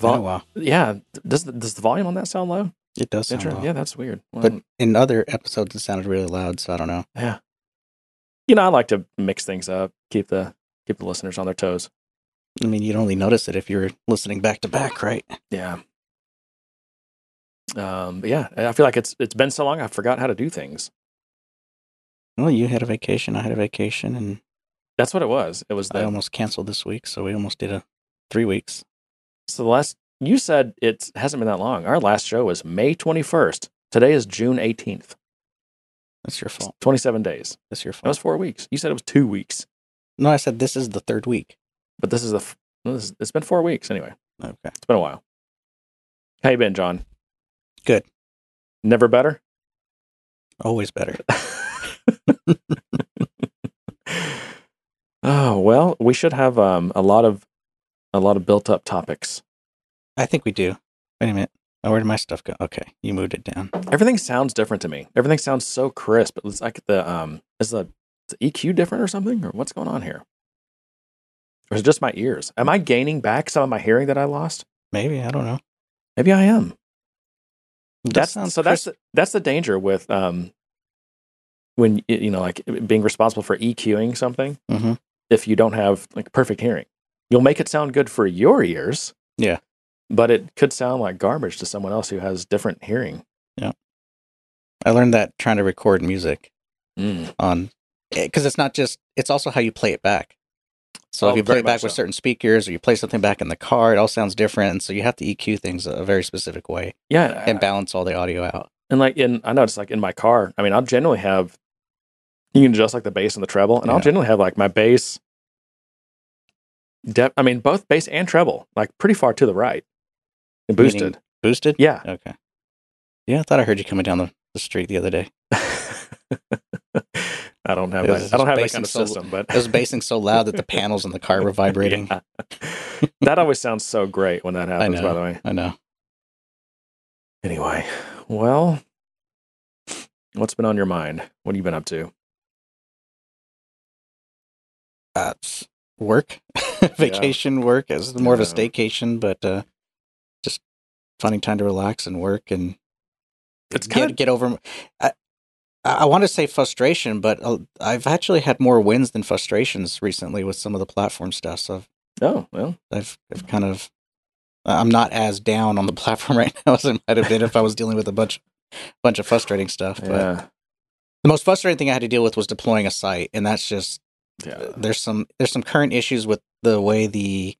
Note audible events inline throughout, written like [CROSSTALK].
Vol-. Yeah, does the, does the volume on that sound low? It does sound low. Yeah, that's weird. Well, But in other episodes, it sounded really loud, so I don't know. yeah, you know, I like to mix things up, keep the keep the listeners on their toes. I mean, you'd only notice it if you're listening back to back, right? Yeah. Um, yeah, I feel like it's it's been so long I forgot how to do things. Well, you had a vacation, I had a vacation, and That's what it was. It was I almost canceled this week, so we almost did a three weeks. So the last you said it hasn't been that long. Our last show was May twenty first. Today is June eighteenth. That's your fault. Twenty seven days. That's your fault. That was four weeks. You said it was two weeks, No, I said this is the third week. but this is the f- this it's been four weeks anyway. Okay. It's been a while. How you been, John? Good. Never better. Always better. [LAUGHS] [LAUGHS] oh well, we should have um, a lot of a lot of built up topics. I think we do. Wait a minute. Oh, where did my stuff go? Okay, you moved it down. Everything sounds different to me. Everything sounds so crisp. It's like the um, is the, is the EQ different or something, or what's going on here? Or is it just my ears? Am I gaining back some of my hearing that I lost? Maybe I don't know. Maybe I am. Does That's so. That's crisp. that's the danger with um, when you know, like being responsible for EQing something. Mhm. If you don't have like perfect hearing, you'll make it sound good for your ears. Yeah. but it could sound like garbage to someone else who has different hearing. Yeah. I learned that trying to record music Mm. on because it's not just it's also how you play it back. So Oh, if you play it back with so. certain speakers or you play something back in the car, it all sounds different, and so you have to EQ things a very specific way Yeah, and balance all the audio out. And like in, I noticed like in my car, I mean, I'll generally have, you can adjust like the bass and the treble, and I'll generally have like my bass, depth, I mean, both bass and treble, like pretty far to the right and Meaning- boosted. Boosted? Yeah. Okay. Yeah, I thought I heard you coming down the, the street the other day. [LAUGHS] I don't have that. I don't have that kind of so- system, but It was basing so loud that the [LAUGHS] panels in the car were vibrating. [LAUGHS] That always sounds so great when that happens. know. By the way, I know. anyway, well, what's been on your mind? What have you been up to? Uh, it's work, [LAUGHS] vacation work is more of a staycation, but uh, just finding time to relax and work and It's get kinda- get over. I, I want to say frustration, but uh, I've actually had more wins than frustrations recently with some of the platform stuff. So I've Oh well, I've, I've kind of I'm not as down on the [LAUGHS] platform right now as I might have been if I was dealing with a bunch bunch of frustrating stuff. But yeah, the most frustrating thing I had to deal with was deploying a site, and that's just yeah. there's some there's some current issues with the way the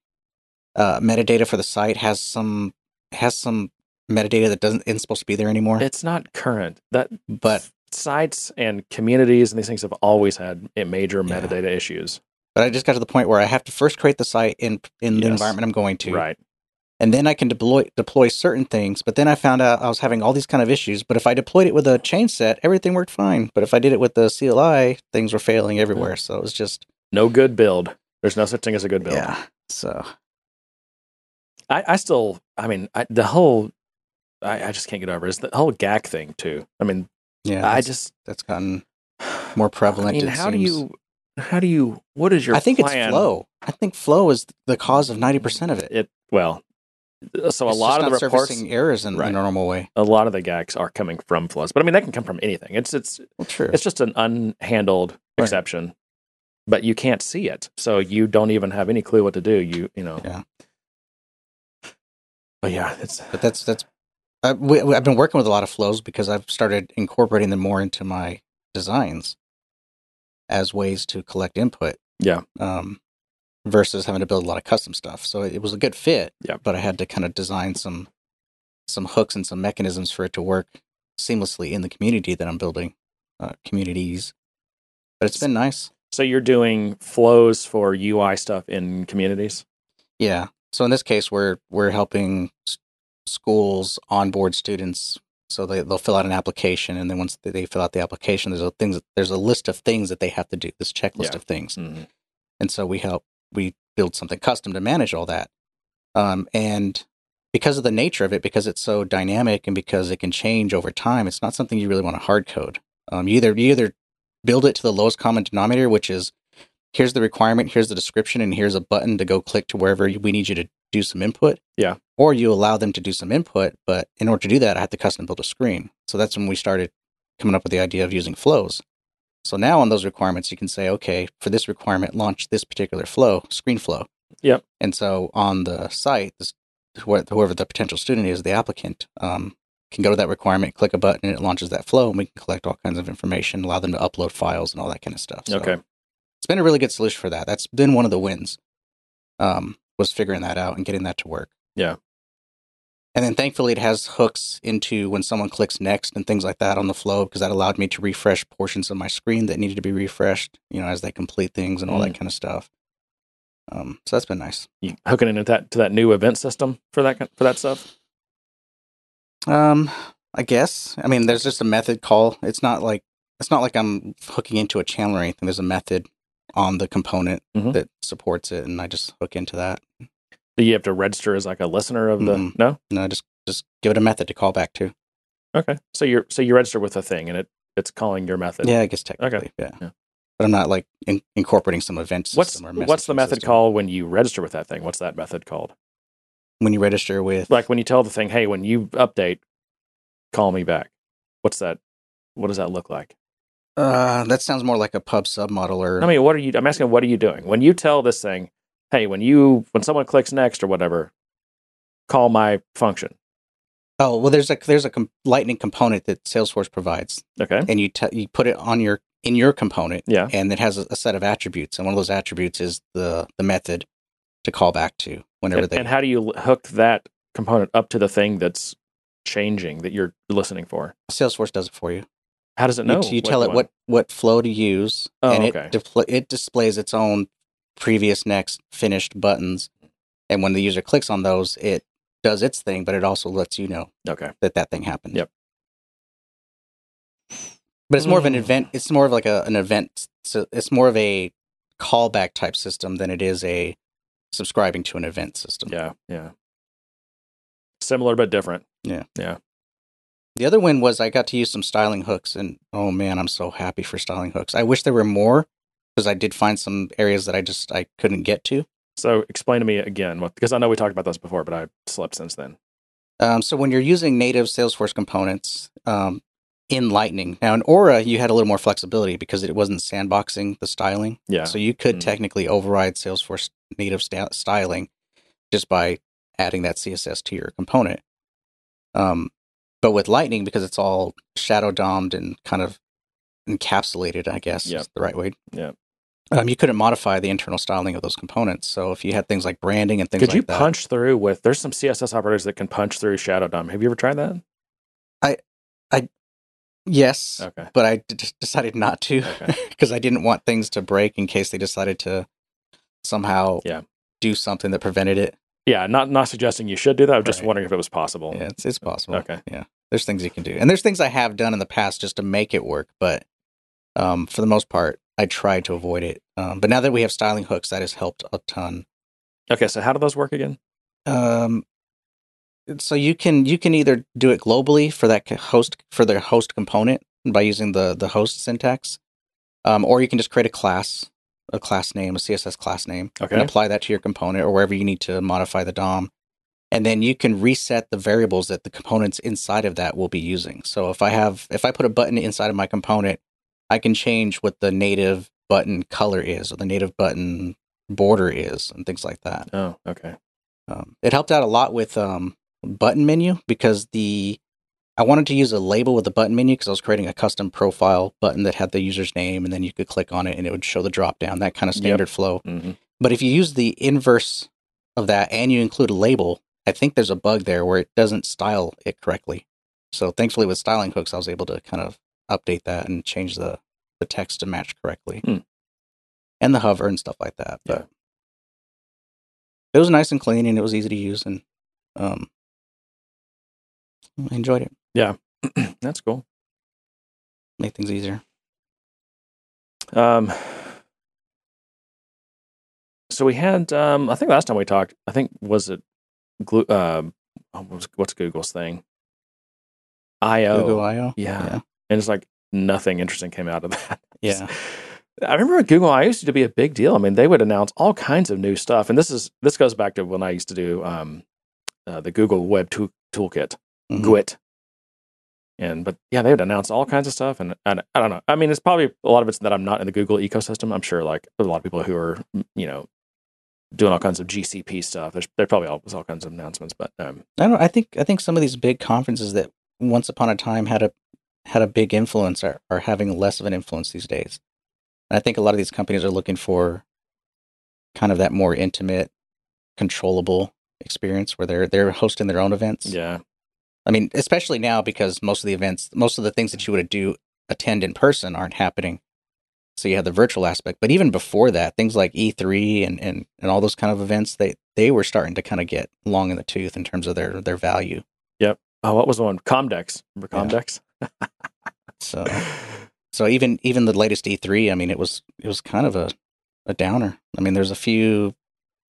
uh, metadata for the site has some has some metadata that doesn't isn't supposed to be there anymore. It's not current. That but sites and communities and these things have always had a major Yeah. metadata issues. but I just got to the point where I have to first create the site in in the environment I'm going to, Right. And then I can deploy deploy certain things. But then I found out I was having all these kind of issues. But if I deployed it with a chain set, everything worked fine. But if I did it with the CLI, things were failing everywhere. So it was just No good build. There's no such thing as a good build. yeah. So I, I still, I mean, I, the whole, I, I just can't get over it. It's the whole GACK thing too. I mean, yeah, I just that's gotten [SIGHS] more prevalent. I mean, how do you, how do you, what is your? I think plan? it's flow. I think flow is the cause of ninety percent of it. It well, so a It's lot of the reports, errors in, Right. in a normal way. a lot of the GACKs are coming from flows, but I mean, that can come from anything. It's it's Well, true. it's just an unhandled Right. exception, but you can't see it, so you don't even have any clue what to do. You you know. Yeah. But yeah, it's but that's that's. We, we- I've been working with a lot of flows because I've started incorporating them more into my designs as ways to collect input. Yeah. Um, versus having to build a lot of custom stuff. So it was a good fit. Yeah. But I had to kind of design some some hooks and some mechanisms for it to work seamlessly in the community that I'm building, uh, communities. But it's been nice. so you're doing flows for UI stuff in communities. Yeah. So in this case, we're we're helping s- schools onboard students. So they they'll fill out an application, and then once they- they fill out the application, there's a things there's a list of things that they have to do. This checklist Yeah. of things, Mhm. and so we help we build something custom to manage all that. Um, and because of the nature of it, because it's so dynamic and because it can change over time, it's not something you really want to hard code. Um, you either you either build it to the lowest common denominator, which is here's the requirement, here's the description, and here's a button to go click to wherever we need you to do some input. Yeah. Or you allow them to do some input, but in order to do that, I have to custom build a screen. So that's when we started coming up with the idea of using flows. So now on those requirements, you can say, okay, for this requirement, launch this particular flow, screen flow. Yep. And so on the site, this, whoever the potential student is, the applicant, um, can go to that requirement, click a button, and it launches that flow, and we can collect all kinds of information, allow them to upload files and all that kind of stuff. So Okay. it's been a really good solution for that. That's been one of the wins. Um, was figuring that out and getting that to work. Yeah. And then thankfully it has hooks into when someone clicks next and things like that on the flow because that allowed me to refresh portions of my screen that needed to be refreshed, you know, as they complete things and all that kind of stuff. Um, so that's been nice. You hooking into that to that new event system for that for that stuff. Um, I guess. I mean, there's just a method call. It's not like it's not like I'm hooking into a channel or anything. There's a method on the component Mhm. that supports it, and I just hook into that. Do you have to register as like a listener of the? Mm-mm. No. No, just just give it a method to call back to. Okay. So you're so you register with a thing and it it's calling your method. Yeah, I guess technically, yeah. Yeah. But I'm not like in, incorporating some event system What's or what's the method system. called when you register with that thing? What's that method called? when you register with? Like when you tell the thing, "Hey, when you update, call me back." What's that? What does that look like? uh, that sounds more like a pub/sub model or I mean, what are you? I'm asking, what are you doing when you tell this thing, "Hey, when you when someone clicks next or whatever, call my function." oh well, there's a there's a com- lightning component that Salesforce provides, Okay. and you te- you put it on your in your component, Yeah. and it has a, a set of attributes, and one of those attributes is the the method to call back to whenever And, they. and how do you hook that component up to the thing that's changing that you're listening for? Salesforce does it for you. How does it You, know? you tell it one- what what flow to use, Oh, and okay. it depl- it displays its own previous, next, finished buttons, and when the user clicks on those, it does its thing, but it also lets you know Okay. that that thing happened. Yep. But it's more of an Mm. event. It's more of like a, an event. So it's more of a callback type system than it is a subscribing to an event system. Yeah. Yeah. Similar but different. Yeah, yeah. The other win was I got to use some styling hooks, and oh man, I'm so happy for styling hooks. I wish there were more because I did find some areas that I just I couldn't get to. So explain to me again what because I know we talked about this before, but I slept since then. Um, so when you're using native Salesforce components um, in Lightning, now in Aura you had a little more flexibility because it wasn't sandboxing the styling. Yeah. So you could Mhm. technically override Salesforce native sta- styling just by adding that CSS to your component. Um, but with Lightning, because it's all shadow domed and kind of encapsulated, I guess Yep. is the right way. Yep. Um, you couldn't modify the internal styling of those components. So if you had things like branding and things like that. Could like you that, punch through with? There's some CSS operators that can punch through Shadow DOM. Have you ever tried that? I, I, yes, Okay. but I d- decided not to Okay. [LAUGHS] because I didn't want things to break in case they decided to somehow Yeah. do something that prevented it. Yeah. Not not suggesting you should do that. I'm just Right. wondering if it was possible. Yeah, it's it's possible. Okay. Yeah. There's things you can do. And there's things I have done in the past just to make it work, but um for the most part I try to avoid it. Um but now that we have styling hooks that has helped a ton. Okay. So how do those work again? Um so you can you can either do it globally for that host for the host component by using the the host syntax. Um or you can just create a class, a class name, a CSS class name Okay. and apply that to your component or wherever you need to modify the DOM. And then you can reset the variables that the components inside of that will be using. So if I have if I put a button inside of my component, I can change what the native button color is or the native button border is and things like that. Oh. Okay. Um, it helped out a lot with um, button menu because the I wanted to use a label with the button menu because I was creating a custom profile button that had the user's name and then you could click on it and it would show the drop down, that kind of Yep. standard flow. hmm But if you use the inverse of that and you include a label, I think there's a bug there where it doesn't style it correctly. So thankfully with styling hooks, I was able to kind of update that and change the, the text to match correctly. Hmm. And the hover and stuff like that. But it was nice and clean and it was easy to use and um I enjoyed it. Yeah, [CLEARS THROAT] that's cool. Make things easier. Um, so we had, um, I think last time we talked, I think was it, Glu- um, oh, what's Google's thing? I/O. Google I/O. Yeah. Yeah. And it's like nothing interesting came out of [LAUGHS] that. Yeah. I remember at Google, I used to be a big deal. I mean, they would announce all kinds of new stuff, and this is this goes back to when I used to do um, uh, the Google Web Tool- Toolkit, Mhm. GWT. And but yeah, they would announce all kinds of stuff, and, and I don't know. I mean, it's probably a lot of it's that I'm not in the Google ecosystem. I'm sure like a lot of people who are you know doing all kinds of GCP stuff. There's there probably all, all kinds of announcements, but um, I don't. Know, I think I think some of these big conferences that once upon a time had a had a big influence are, are having less of an influence these days. And I think a lot of these companies are looking for kind of that more intimate, controllable experience where they're they're hosting their own events. yeah, I mean, especially now because most of the events, most of the things that you would do attend in person aren't happening. So you have the virtual aspect. But even before that, things like E3 and, and, and all those kind of events, they, they were starting to kind of get long in the tooth in terms of their, their value. Yep. Oh, what was the one? Comdex. Remember. Comdex? [LAUGHS] So so even even the latest E3, I mean, it was it was kind of a, a downer. I mean, there's a few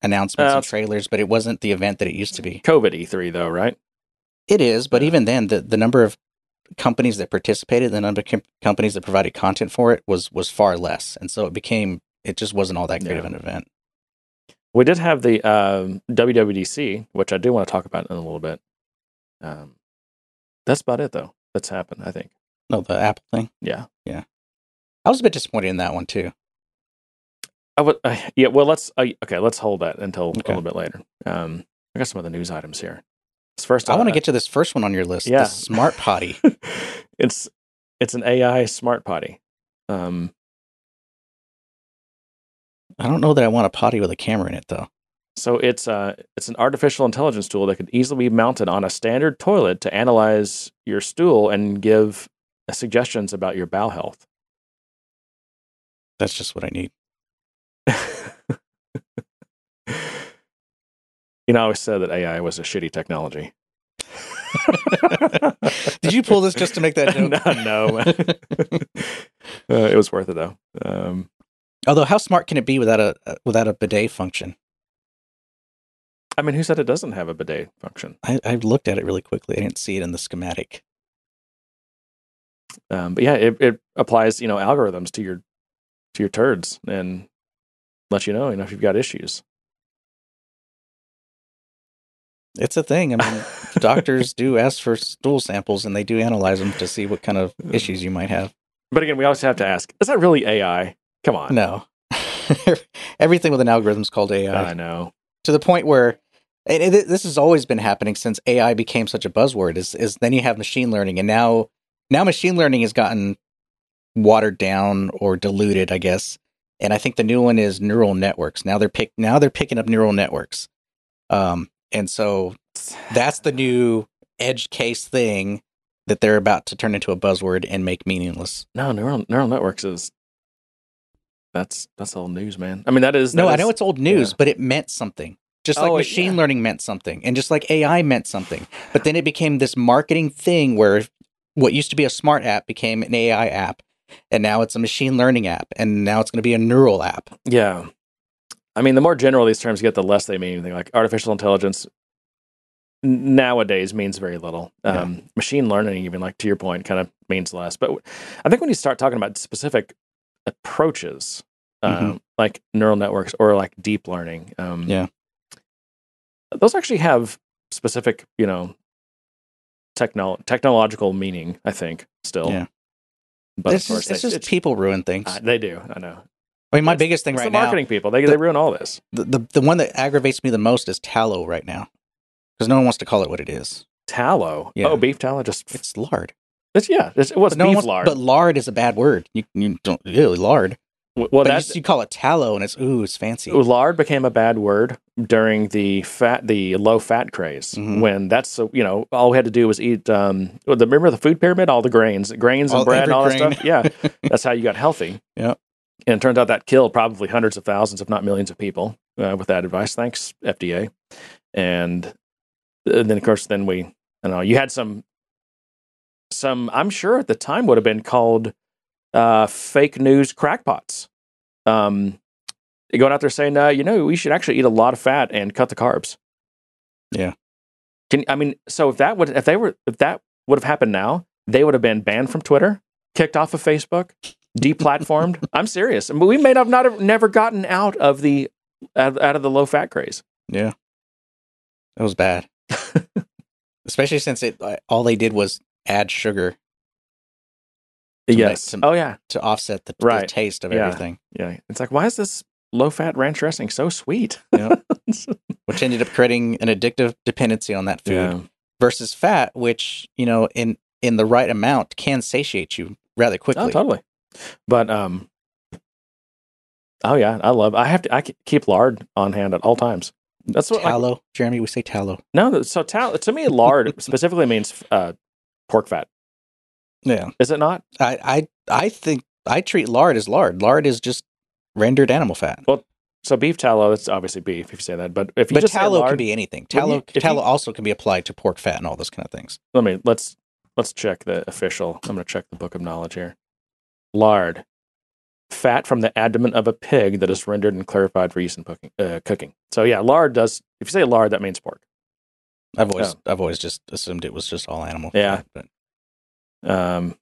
announcements Uh, and trailers, but it wasn't the event that it used to be. COVID E3 though, right? It is, but Yeah. even then, the, the number of companies that participated, the number of com- companies that provided content for it was was far less, and so it became it just wasn't all that great of an event. We did have the um, WWDC, which I do want to talk about in a little bit. Um, that's about it, though. That's happened, I think. No, the Apple thing. Yeah, Yeah. I was a bit disappointed in that one too. I would. Uh, yeah, well, let's. Uh, okay, let's hold that until Okay. a little bit later. Um, I got some other news items here. This first, I want to uh, get to this first one on your list. yeah. the smart potty. [LAUGHS] it's it's an AI smart potty. Um, I don't know that I want a potty with a camera in it though. So it's uh it's an artificial intelligence tool that could easily be mounted on a standard toilet to analyze your stool and give uh, suggestions about your bowel health. That's just what I need. [LAUGHS] you know, I always said that AI was a shitty technology. [LAUGHS] Did you pull this just to make that [LAUGHS] joke? no, no. uh, it was worth it though. Um, Although, how smart can it be without a uh, without a bidet function? I mean, who said it doesn't have a bidet function? I, I looked at it really quickly. I didn't see it in the schematic. Um, but yeah, it, it applies, you know, algorithms to your to your turds and lets you know, you know, if you've got issues. It's a thing. I mean, [LAUGHS] doctors do ask for stool samples and they do analyze them to see what kind of issues you might have. But again, we always have to ask: Is that really AI? Come on. No, [LAUGHS] everything with an algorithm is called AI I know. to the point where. And it, this has always been happening since AI became such a buzzword. Is is then you have machine learning, and now now machine learning has gotten watered down or diluted, I guess. And I think the new one is neural networks. Now they're pick now they're picking up neural networks, um, and so that's the new edge case thing that they're about to turn into a buzzword and make meaningless. No, neural neural networks is that's that's old news, man. I mean, that is no, that I know it's old news, yeah. but it meant something. Just like Oh, machine yeah. learning meant something, and just like AI meant something. But then it became this marketing thing where what used to be a smart app became an AI app, and now it's a machine learning app, and now it's going to be a neural app. Yeah. I mean, the more general these terms get, the less they mean anything. Like artificial intelligence nowadays means very little. Yeah. Um, Machine learning, even like to your point, kind of means less. But w- I think when you start talking about specific approaches, um, Mhm. like neural networks or like deep learning, um, Yeah. Those actually have specific, you know, technol technological meaning. I think still. Yeah. But it's of course, just, it's they, just people ruin things. uh, they do. I know. I mean, my It's- biggest thing It's right the now, marketing people. They, the- they ruin all this. the, the the one that aggravates me the most is tallow right now, because no one wants to call it what it is. Tallow. Yeah. Oh, beef tallow. Just It's lard. it's yeah. It's, well, it's no beef wants- lard. But lard is a bad word. You you don't really lard. Well, that's you, you call it tallow, and it's ooh, it's fancy. lard became a bad word during the fat, the low fat craze. Mhm. When that's so you know all we had to do was eat. Um, well, the, remember the food pyramid? All the grains, grains and All- bread, and all every that stuff. Yeah, [LAUGHS] that's how you got healthy. Yeah. And it turns out that killed probably hundreds of thousands, if not millions, of people uh, with that advice. Thanks, FDA. And, and then, of course, then we, I don't know, you had some, some, I'm sure at the time would have been called uh, fake news crackpots. Um, going out there saying, uh, you know, we should actually eat a lot of fat and cut the carbs. Yeah. Can I mean, so if that would, if they were, if that would have happened now, they would have been banned from Twitter, kicked off of Facebook, deplatformed. [LAUGHS] I'm serious. But we may have not have never gotten out of the out, out of the low fat craze. Yeah. It was bad. [LAUGHS] Especially since it all they did was add sugar To make yes. oh yeah. to offset the, the Right. taste of Yeah. everything, Yeah. It's like why is this low fat ranch dressing so sweet? [LAUGHS] which ended up creating an addictive dependency on that food yeah. versus fat, which, you know, in in the right amount can satiate you rather quickly. Oh, totally. But um, oh yeah, I love. I have to. I keep lard on hand at all times. That's what. Like, tallow, Jeremy, we say tallow. no, so tal- to me, lard [LAUGHS] specifically means uh, pork fat. Yeah. Is it not? I I I think I treat lard as lard. Lard is just rendered animal fat. Well, so beef tallow. That's obviously beef. If you say that, but if you But just say tallow lard, can be anything. Tallow you- tallow you- also can be applied to pork fat and all those kind of things. let me let's let's check the official. I'm going to check the book of knowledge here. Lard, fat from the abdomen of a pig that is rendered and clarified for use in cooking. Uh, cooking. So yeah, lard does. If you say lard, that means pork. I've always I've always just assumed it was just all animal. Yeah. fat, but Um,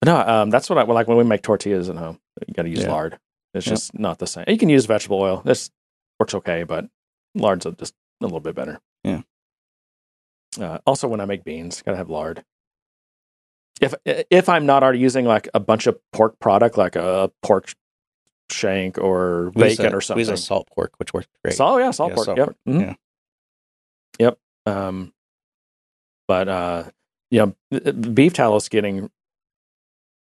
but no, um, that's what I well, like when we make tortillas at home. You got to use Yeah. lard. It's Yeah. just not the same. You can use vegetable oil. This works okay, but lard's just a little bit better. Yeah. Uh, also, when I make beans, gotta have lard. If if I'm not already using like a bunch of pork product, like a pork shank or we bacon a- or We something, use a salt pork, which works great. Salt, yeah, salt Yeah, pork. salt yep. pork, Mhm. yeah. Yep. Um, but uh, you know, beef tallow is getting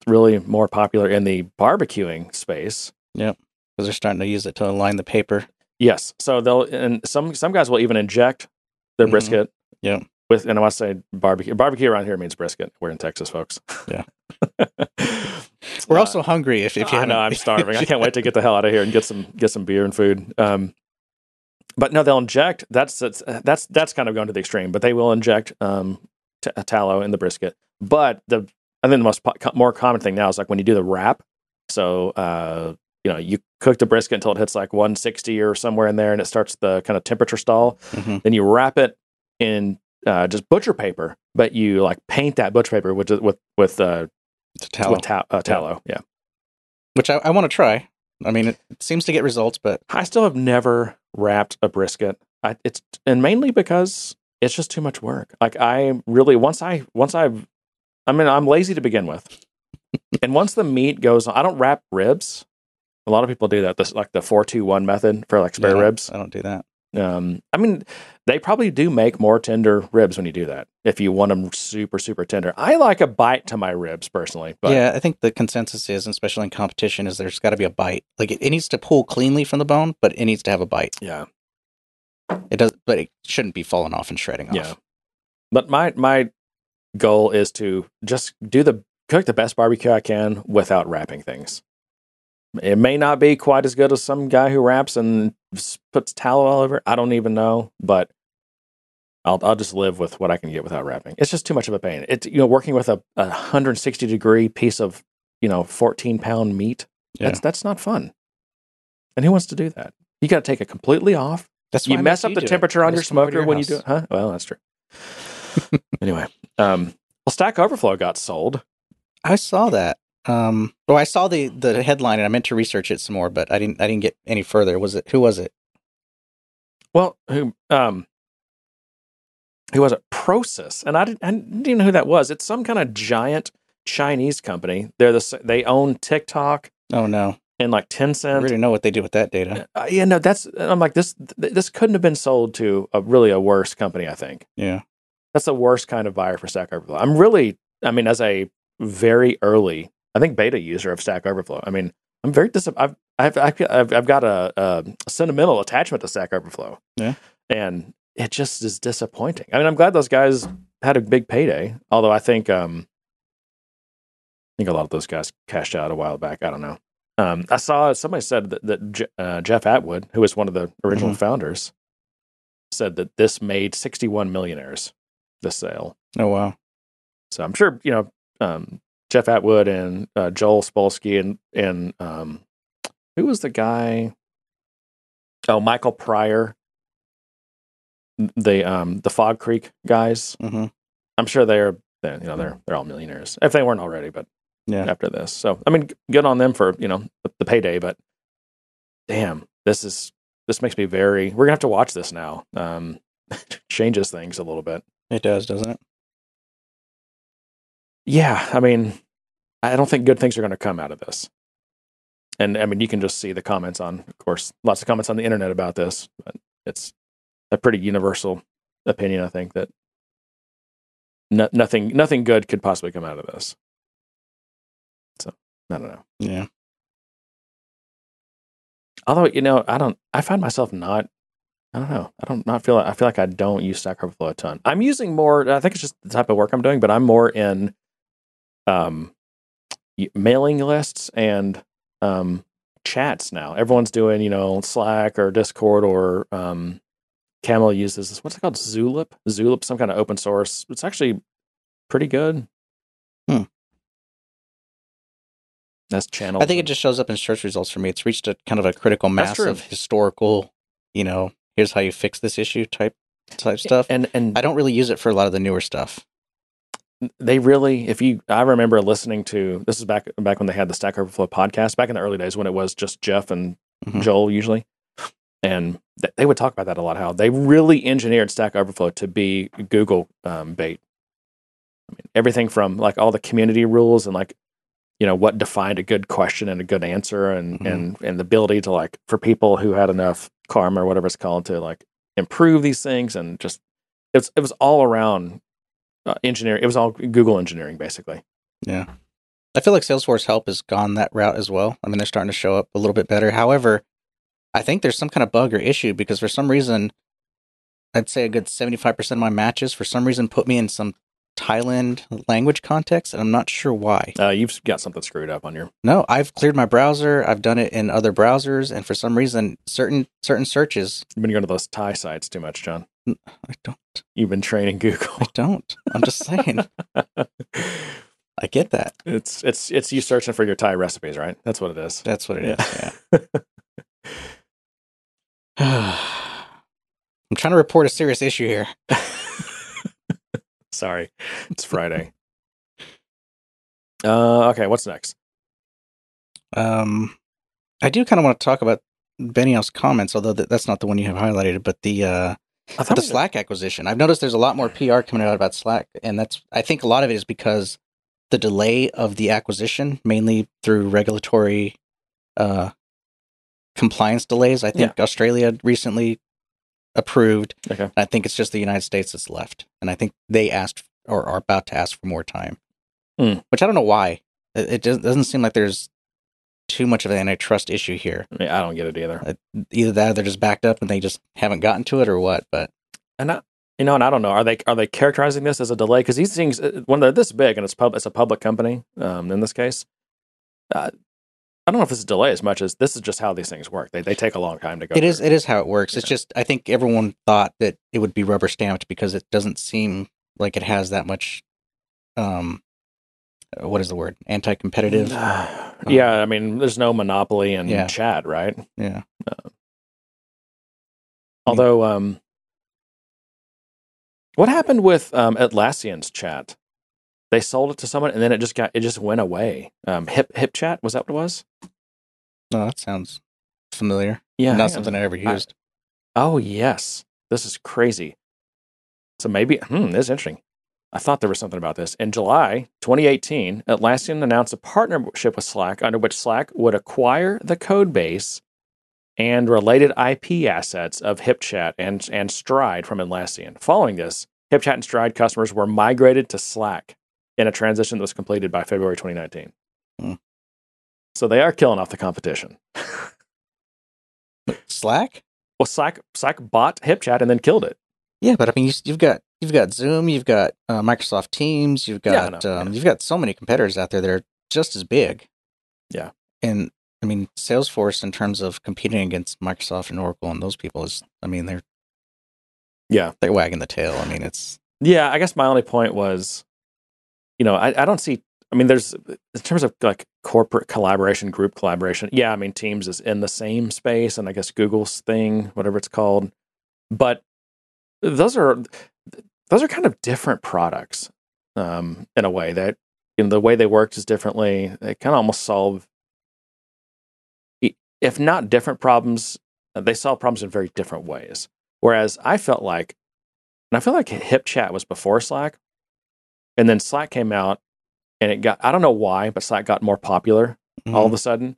really more popular in the barbecuing space. Because they're starting to use it to align the paper. Yes. So they'll and some some guys will even inject their Mhm. brisket. Yeah. With and I want to say barbecue. Barbecue around here means brisket. We're in Texas, folks. Yeah. [LAUGHS] Uh, We're also hungry. If if you I know I'm [LAUGHS] starving. I can't wait to get the hell out of here and get some get some beer and food. Um, but no, they'll inject. That's that's that's that's kind of going to the extreme. But they will inject um, t- tallow in the brisket. But the I think the most po- more common thing now is like when you do the wrap. So uh, you know you cook the brisket until it hits like 160 or somewhere in there, and it starts the kind of temperature stall. Mhm. Then you wrap it in uh, just butcher paper, but you like paint that butcher paper with with with uh, tallow, with ta- uh, tallow. yeah. which I, I want to try. I mean, it, it seems to get results, but I still have never wrapped a brisket. I, it's and mainly because it's just too much work. Like I really once I once I've I mean I'm lazy to begin with, and once the meat goes, on, I don't wrap ribs. A lot of people do that. This like the four two one method for like spare yeah, ribs. I don't do that. Um, I mean, they probably do make more tender ribs when you do that. If you want them super super tender, I like a bite to my ribs personally. But yeah, I think the consensus is, especially in competition, is there's got to be a bite. Like it, it needs to pull cleanly from the bone, but it needs to have a bite. yeah. It does, but it shouldn't be falling off and shredding off. Yeah. But my my goal is to just do the cook the best barbecue I can without wrapping things. It may not be quite as good as some guy who wraps and puts tallow all over. it. I don't even know, but I'll I'll just live with what I can get without wrapping. It's just too much of a pain. It's you know working with a, a 160 degree piece of you know 14 pound meat. That's that's not fun. And who wants to do that? You got to take it completely off That's you mess up the it. temperature on your just come over to smoker when you do it, huh? Well, that's true. [LAUGHS] anyway, um, well, Stack Overflow got sold. I saw that. Um, well, I saw the the headline, and I meant to research it some more, but I didn't. I didn't get any further. Was it who was it? Well, who um, who was it? Prosus, and I didn't, I didn't even know who that was. It's some kind of giant Chinese company. They're the they own TikTok Oh no, and like I Tencent. already know what they do with that data. Uh, yeah, no, that's I'm like this. th- This couldn't have been sold to a really a worse company. I think. Yeah, that's the worst kind of buyer for Stack Overflow. I'm really, I mean, as a very early, I think beta user of Stack Overflow. I mean, I'm very dis- I've, I've, I've, I've I've got a, a sentimental attachment to Stack Overflow. Yeah. and it just is disappointing. I mean, I'm glad those guys had a big payday. Although I think, um, I think a lot of those guys cashed out a while back. I don't know. Um, I saw somebody said that, that Je- uh, Jeff Atwood, who was one of the original founders, said that this made 61 millionaires. The sale. Oh wow. So I'm sure you know um, Jeff Atwood and uh, Joel Spolsky and and um, who was the guy? Oh, Michael Pryor, the um, the Fog Creek guys. hmm I'm sure they're you know they're they're all millionaires if they weren't already. But Yeah. after this. So I mean, good on them for you know the, the payday, but damn, this is this makes me very. We're gonna have to watch this now. Um, [LAUGHS] changes things a little bit. It does, doesn't it? Yeah, I mean, I don't think good things are going to come out of this. And I mean, you can just see the comments on, of course, lots of comments on the internet about this, but it's a pretty universal opinion, I think, that no, nothing, nothing good could possibly come out of this. So I don't know. Yeah. Although you know, I don't. I find myself not. I don't know. I don't not feel. I feel like I don't use Stack Overflow a ton. I'm using more. I think it's just the type of work I'm doing, but I'm more in um mailing lists and um chats now. Everyone's doing you know Slack or Discord or um Camel uses this. What's it called? Zulip. Zulip, some kind of open source. It's actually pretty good. Hmm. That's channel. I think it just shows up in search results for me. It's reached a kind of a critical mass of historical, you know, here's how you fix this issue type type stuff. and and I don't really use it for a lot of the newer stuff. They really if you i remember listening to this is back back when they had the stack overflow podcast back in the early days when it was just jeff and Mhm. joel usually and th- they would talk about that a lot how they really engineered stack overflow to be google um, bait I mean, everything from like all the community rules and like you know what defined a good question and a good answer and Mhm. and and the ability to like for people who had enough karma or whatever it's called to like improve these things and just it was it was all around uh, engineering. It was all Google engineering basically. Yeah. I feel like Salesforce Help has gone that route as well. I mean, they're starting to show up a little bit better. However, I think there's some kind of bug or issue because for some reason, I'd say a good 75% of my matches for some reason put me in some Thailand language context, and I'm not sure why. Uh, you've got something screwed up on your. No, I've cleared my browser. I've done it in other browsers, and for some reason, certain certain searches, You've been going to those Thai sites too much, John. I don't. You've been training Google. I don't. I'm just saying. [LAUGHS] I get that. it's it's it's you searching for your Thai recipes, right? That's what it is. That's what it is. Yeah. Yeah. [SIGHS] I'm trying to report a serious issue here. [LAUGHS] Sorry, it's Friday. uh, okay, what's next? Um, I do kind of want to talk about Benioff's comments, although that, that's not the one you have highlighted, but the uh, I the Slack acquisition. I've noticed there's a lot more PR coming out about Slack, and that's I think a lot of it is because the delay of the acquisition, mainly through regulatory uh, compliance delays. I think Australia recently approved. Okay. I think it's just the United States that's left, and I think they asked or are about to ask for more time, Hmm. which I don't know why. It, it doesn't- doesn't seem like there's too much of an antitrust issue here. I, mean, I don't get it either. Either that, or they're just backed up and they just haven't gotten to it, or what. But And I, you know, and I don't know. Are they are they characterizing this as a delay? Because these things, uh, when they're this big and it's pub, it's a public company. Um, in this case, uh, I don't know if it's a delay as much as this is just how these things work. They they take a long time to go. it is it is how it works. It's just I think everyone thought that it would be rubber stamped because it doesn't seem like it has that much. Um, uh, what is the word? Anti-competitive. yeah, I mean, there's no monopoly in Yeah. chat, right? Yeah. Although, um, what happened with um, Atlassian's chat? They sold it to someone, and then it just got it just went away. Um, hip hip chat was that what it was? No, that sounds familiar. Yeah. Not something I ever I- used. Oh yes, this is crazy. So maybe hmm, this is interesting. I thought there was something about this. In July 2018, Atlassian announced a partnership with Slack under which Slack would acquire the code base and related IP assets of HipChat and, and Stride from Atlassian. Following this, HipChat and Stride customers were migrated to Slack in a transition that was completed by February 2019. Hmm. So they are killing off the competition. Slack. Well, Slack Slack bought HipChat and then killed it. Yeah, but I mean, you, you've got you've got Zoom, you've got uh, Microsoft Teams, you've got know, um, yeah. you've got so many competitors out there that are just as big. Yeah. and I mean, Salesforce in terms of competing against Microsoft and Oracle and those people is, I mean, they're Yeah. they're wagging the tail. I mean, it's Yeah, I guess my only point was, you know, I, I don't see. I mean, there's in terms of like corporate collaboration, group collaboration. Yeah, I mean, Teams is in the same space, and I guess Google's thing, whatever it's called. But those are those are kind of different products um, in a way that you know, the way they worked is differently. They kind of almost solve, if not different problems, uh, they solve problems in very different ways. Whereas I felt like, and I feel like HipChat was before Slack, and then Slack came out, and it got I don't know why, but Slack got more popular mm-hmm. all of a mm-hmm. sudden.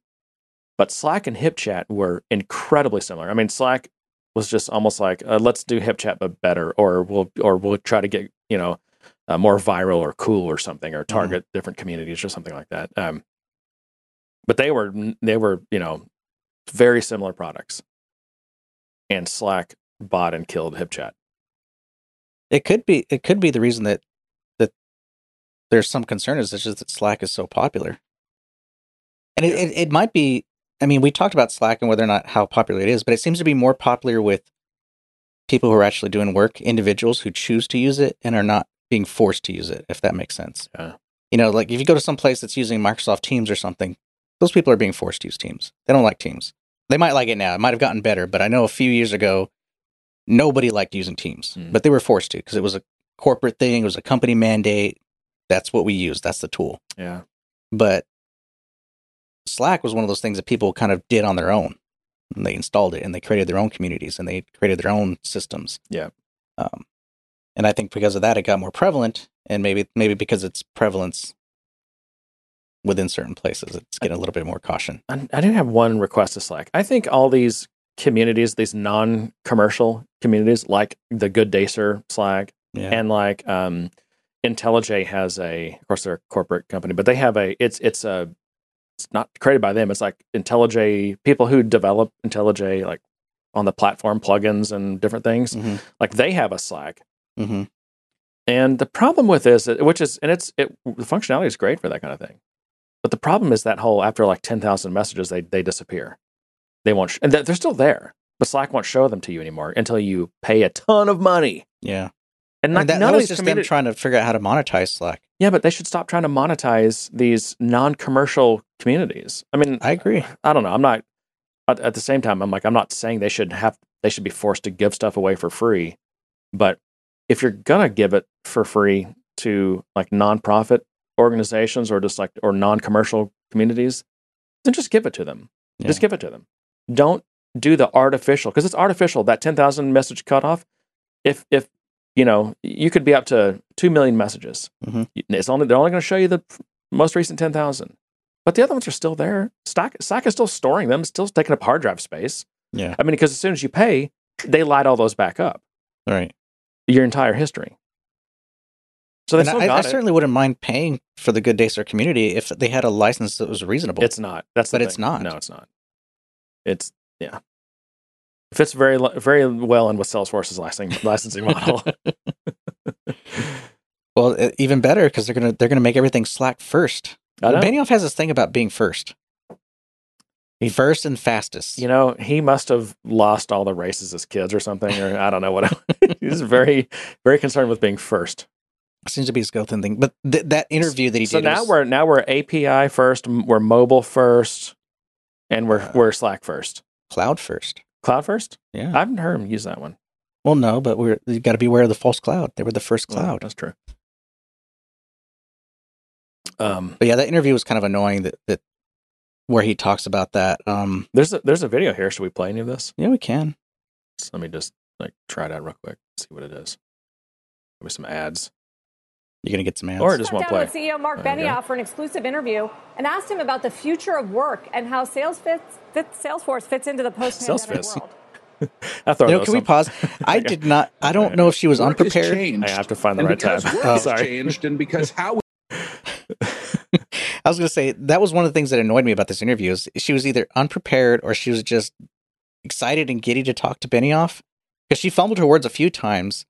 But Slack and HipChat were incredibly similar. I mean, Slack was just almost like uh, let's do HipChat but better, or we'll or we'll try to get you know uh, more viral or cool or something, or mm-hmm. target mm-hmm. different communities or something like that. Um, but they were they were you know very similar products, and Slack bought and killed HipChat. It could be it could be the reason that that there's some concern is it's just that Slack is so popular, and it, it, it might be. I mean, we talked about Slack and whether or not how popular it is, but it seems to be more popular with people who are actually doing work, individuals who choose to use it and are not being forced to use it. If that makes sense. Yeah. You know, like if you go to some place that's using Microsoft Teams or something, those people are being forced to use Teams. They don't like Teams. They might like it now. It might have gotten better, but I know a few years ago nobody liked using Teams, mm. but they were forced to because it was a corporate thing, it was a company mandate. That's what we use. That's the tool. Yeah. But Slack was one of those things that people kind of did on their own. And they installed it and they created their own communities and they created their own systems. Yeah. Um, and I think because of that, it got more prevalent. And maybe maybe because its prevalence within certain places, it's getting a little bit more caution. I, I do have one request to Slack. I think all these communities, these non-commercial communities, like the Good Dacer Slack, yeah. and like um, IntelliJ has a, of course, they're a corporate company, but they have a, it's it's a, it's not created by them. It's like IntelliJ people who develop IntelliJ, like on the platform plugins and different things. Mm-hmm. Like they have a Slack. Mm-hmm. And the problem with this, which is, and it's it, the functionality is great for that kind of thing, but the problem is that whole after like ten thousand messages, they they disappear they won't, sh- and they're still there, but Slack won't show them to you anymore until you pay a ton of money. Yeah. And not, I mean, that, none that was just them trying to figure out how to monetize Slack. Yeah, but they should stop trying to monetize these non-commercial communities. I mean, I agree. I don't know. I'm not. At, at the same time, I'm like, I'm not saying they should have. They should be forced to give stuff away for free. But if you're gonna give it for free to like nonprofit organizations or just like or non-commercial communities, then just give it to them. Yeah. Just give it to them don't do the artificial because it's artificial that 10,000 message cutoff. If if you know you could be up to 2 million messages. Mm-hmm. It's only they're only going to show you the most recent 10,000. But the other ones are still there. Stack Slack is still storing them, still taking up hard drive space. Yeah. I mean because as soon as you pay, they light all those back up. Right. Your entire history. So they I, I certainly wouldn't mind paying for the Good Dacer community if they had a license that was reasonable. It's not. That's but it's not. No, it's not. It's yeah, fits very very well in with Salesforce's licensing licensing model. [LAUGHS] [LAUGHS] well, even better because they're gonna they're gonna make everything Slack first. Benioff has this thing about being first. He first and fastest. You know, he must have lost all the races as kids or something, or I don't know what. [LAUGHS] He's very, very concerned with being first. Seems to be his go-to thing. But th- that interview that he so did. So now was... we're now we're API first, we're mobile first and we're uh, we're Slack first. Cloud first. Cloud first? Yeah. I haven't heard him use that one. Well, no, but we're you got to be aware of the false cloud. They were the first cloud. Well, that's true. Um, but yeah, that interview was kind of annoying. That that where he talks about that. Um, there's a, there's a video here. Should we play any of this? Yeah, we can. So let me just like try it out real quick. See what it is. Maybe some ads. You're going to get some answers. Or just one play. with CEO Mark Benioff for an exclusive interview and asked him about the future of work and how sales fits, fits Salesforce fits into the post-pandemic world. [LAUGHS] I thought you know, can we pause? I [LAUGHS] did not. I don't know if she was unprepared. I have to find the right time. oh, sorry. changed, and because [LAUGHS] how. I was going to say that was one of the things that annoyed me about this interview is she was either unprepared or she was just excited and giddy to talk to Benioff because she fumbled her words a few times.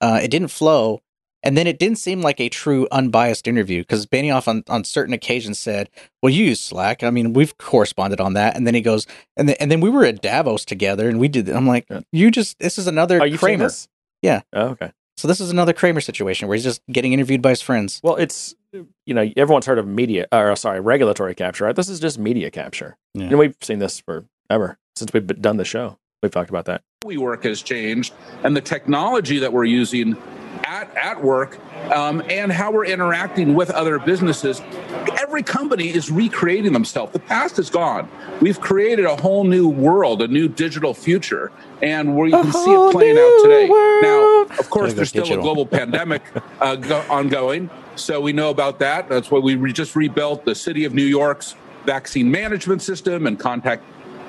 Uh, it didn't flow, and then it didn't seem like a true unbiased interview because Benioff on, on certain occasions said, Well, you use Slack. I mean, we've corresponded on that. And then he goes, And, then and then we were at Davos together and we did. I'm like, You just, this is another oh, Are you Cramer. Yeah. Oh, okay. So this is another Cramer situation where he's just getting interviewed by his friends. Well, it's, you know, everyone's heard of media, or sorry, regulatory capture, right? This is just media capture. Yeah. And we've seen this forever since we've done the show. We've talked about that. We work has changed and the technology that we're using at, at work um, and how we're interacting with other businesses. Every company is recreating themselves. The past is gone. We've created a whole new world, a new digital future, and where you can see it playing out today. world. Now, of course, go there's still digital. a global pandemic [LAUGHS] uh, go- ongoing, so we know about that. That's why we re- just rebuilt the city of New York's vaccine management system and contact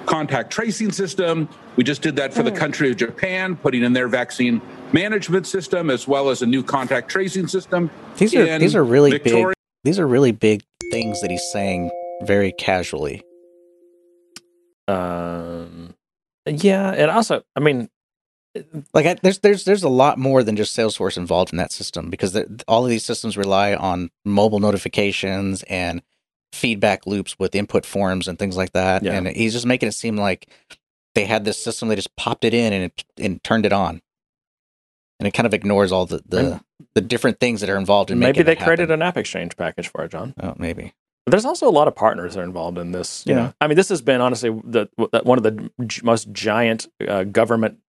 contact tracing system. We just did that for the country of Japan, putting in their vaccine management system as well as a new contact tracing system. These are these are really Victoria. big. These are really big things that he's saying very casually. Um, yeah, and also, I mean, Like I, there's there's there's a lot more than just Salesforce involved in that system because all of these systems rely on mobile notifications and feedback loops with input forms and things like that. Yeah. And he's just making it seem like they had this system, they just popped it in and it, and turned it on, and it kind of ignores all the the, the different things that are involved in maybe they created happen. an app exchange package for it, John. Oh, maybe. But there's also a lot of partners that are involved in this. You Yeah. know, I mean, this has been honestly the, the one of the most giant uh, government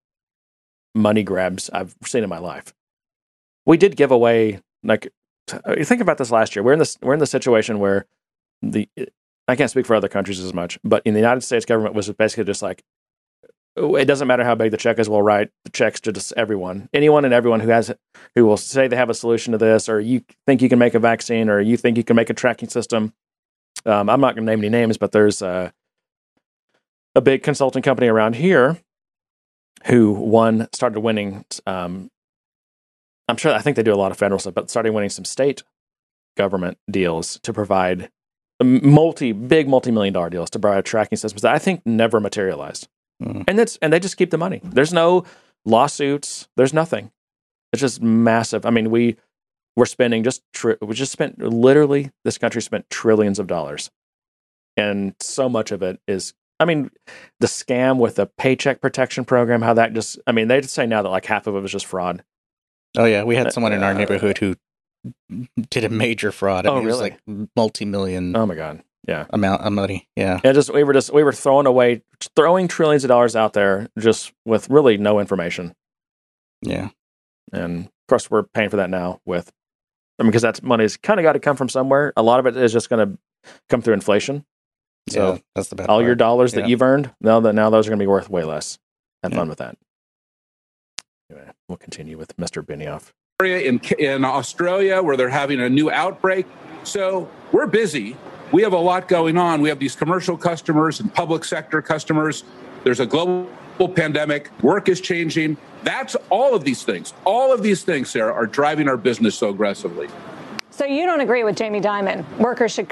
money grabs I've seen in my life. We did give away like t- you think about this last year. We're in this we're in the situation where the I can't speak for other countries as much, but in the United States government was basically just like "Oh, it doesn't matter how big the check is, we'll write the checks to just everyone, anyone and everyone who has who will say they have a solution to this, or you think you can make a vaccine, or you think you can make a tracking system. Um, I'm not going to name any names, but there's a, a big consulting company around here who won started winning. Um, I'm sure I think they do a lot of federal stuff, but started winning some state government deals to provide multi big multi million dollar deals to provide tracking systems that I think never materialized. Mm. And that's and they just keep the money. There's no lawsuits. There's nothing. It's just massive. I mean, we we're spending just tri- we just spent literally this country spent trillions of dollars, and so much of it is. I mean, the scam with the paycheck protection program, how that just. I mean, they just say now that like half of it was just fraud. Oh yeah, we had someone in our Uh, neighborhood who did a major fraud. I Oh, mean, it was really? like multi-million Oh my god, yeah. amount of money. Yeah. And just we were just we were throwing away throwing trillions of dollars out there just with really no information. Yeah. And of course, we're paying for that now with, I mean, because that's money's kind of got to come from somewhere. A lot of it is just going to come through inflation. So yeah, that's the bad all your part. dollars Yeah. that you've earned, now that now those are going to be worth way less. Have Yeah. fun with that. Anyway, we'll continue with Mr. Benioff. in in Australia where they're having a new outbreak. So we're busy. We have a lot going on. We have these commercial customers and public sector customers. There's a global pandemic. Work is changing. That's all of these things. All of these things, Sarah, are driving our business so aggressively. So you don't agree with Jamie Dimon? Workers should,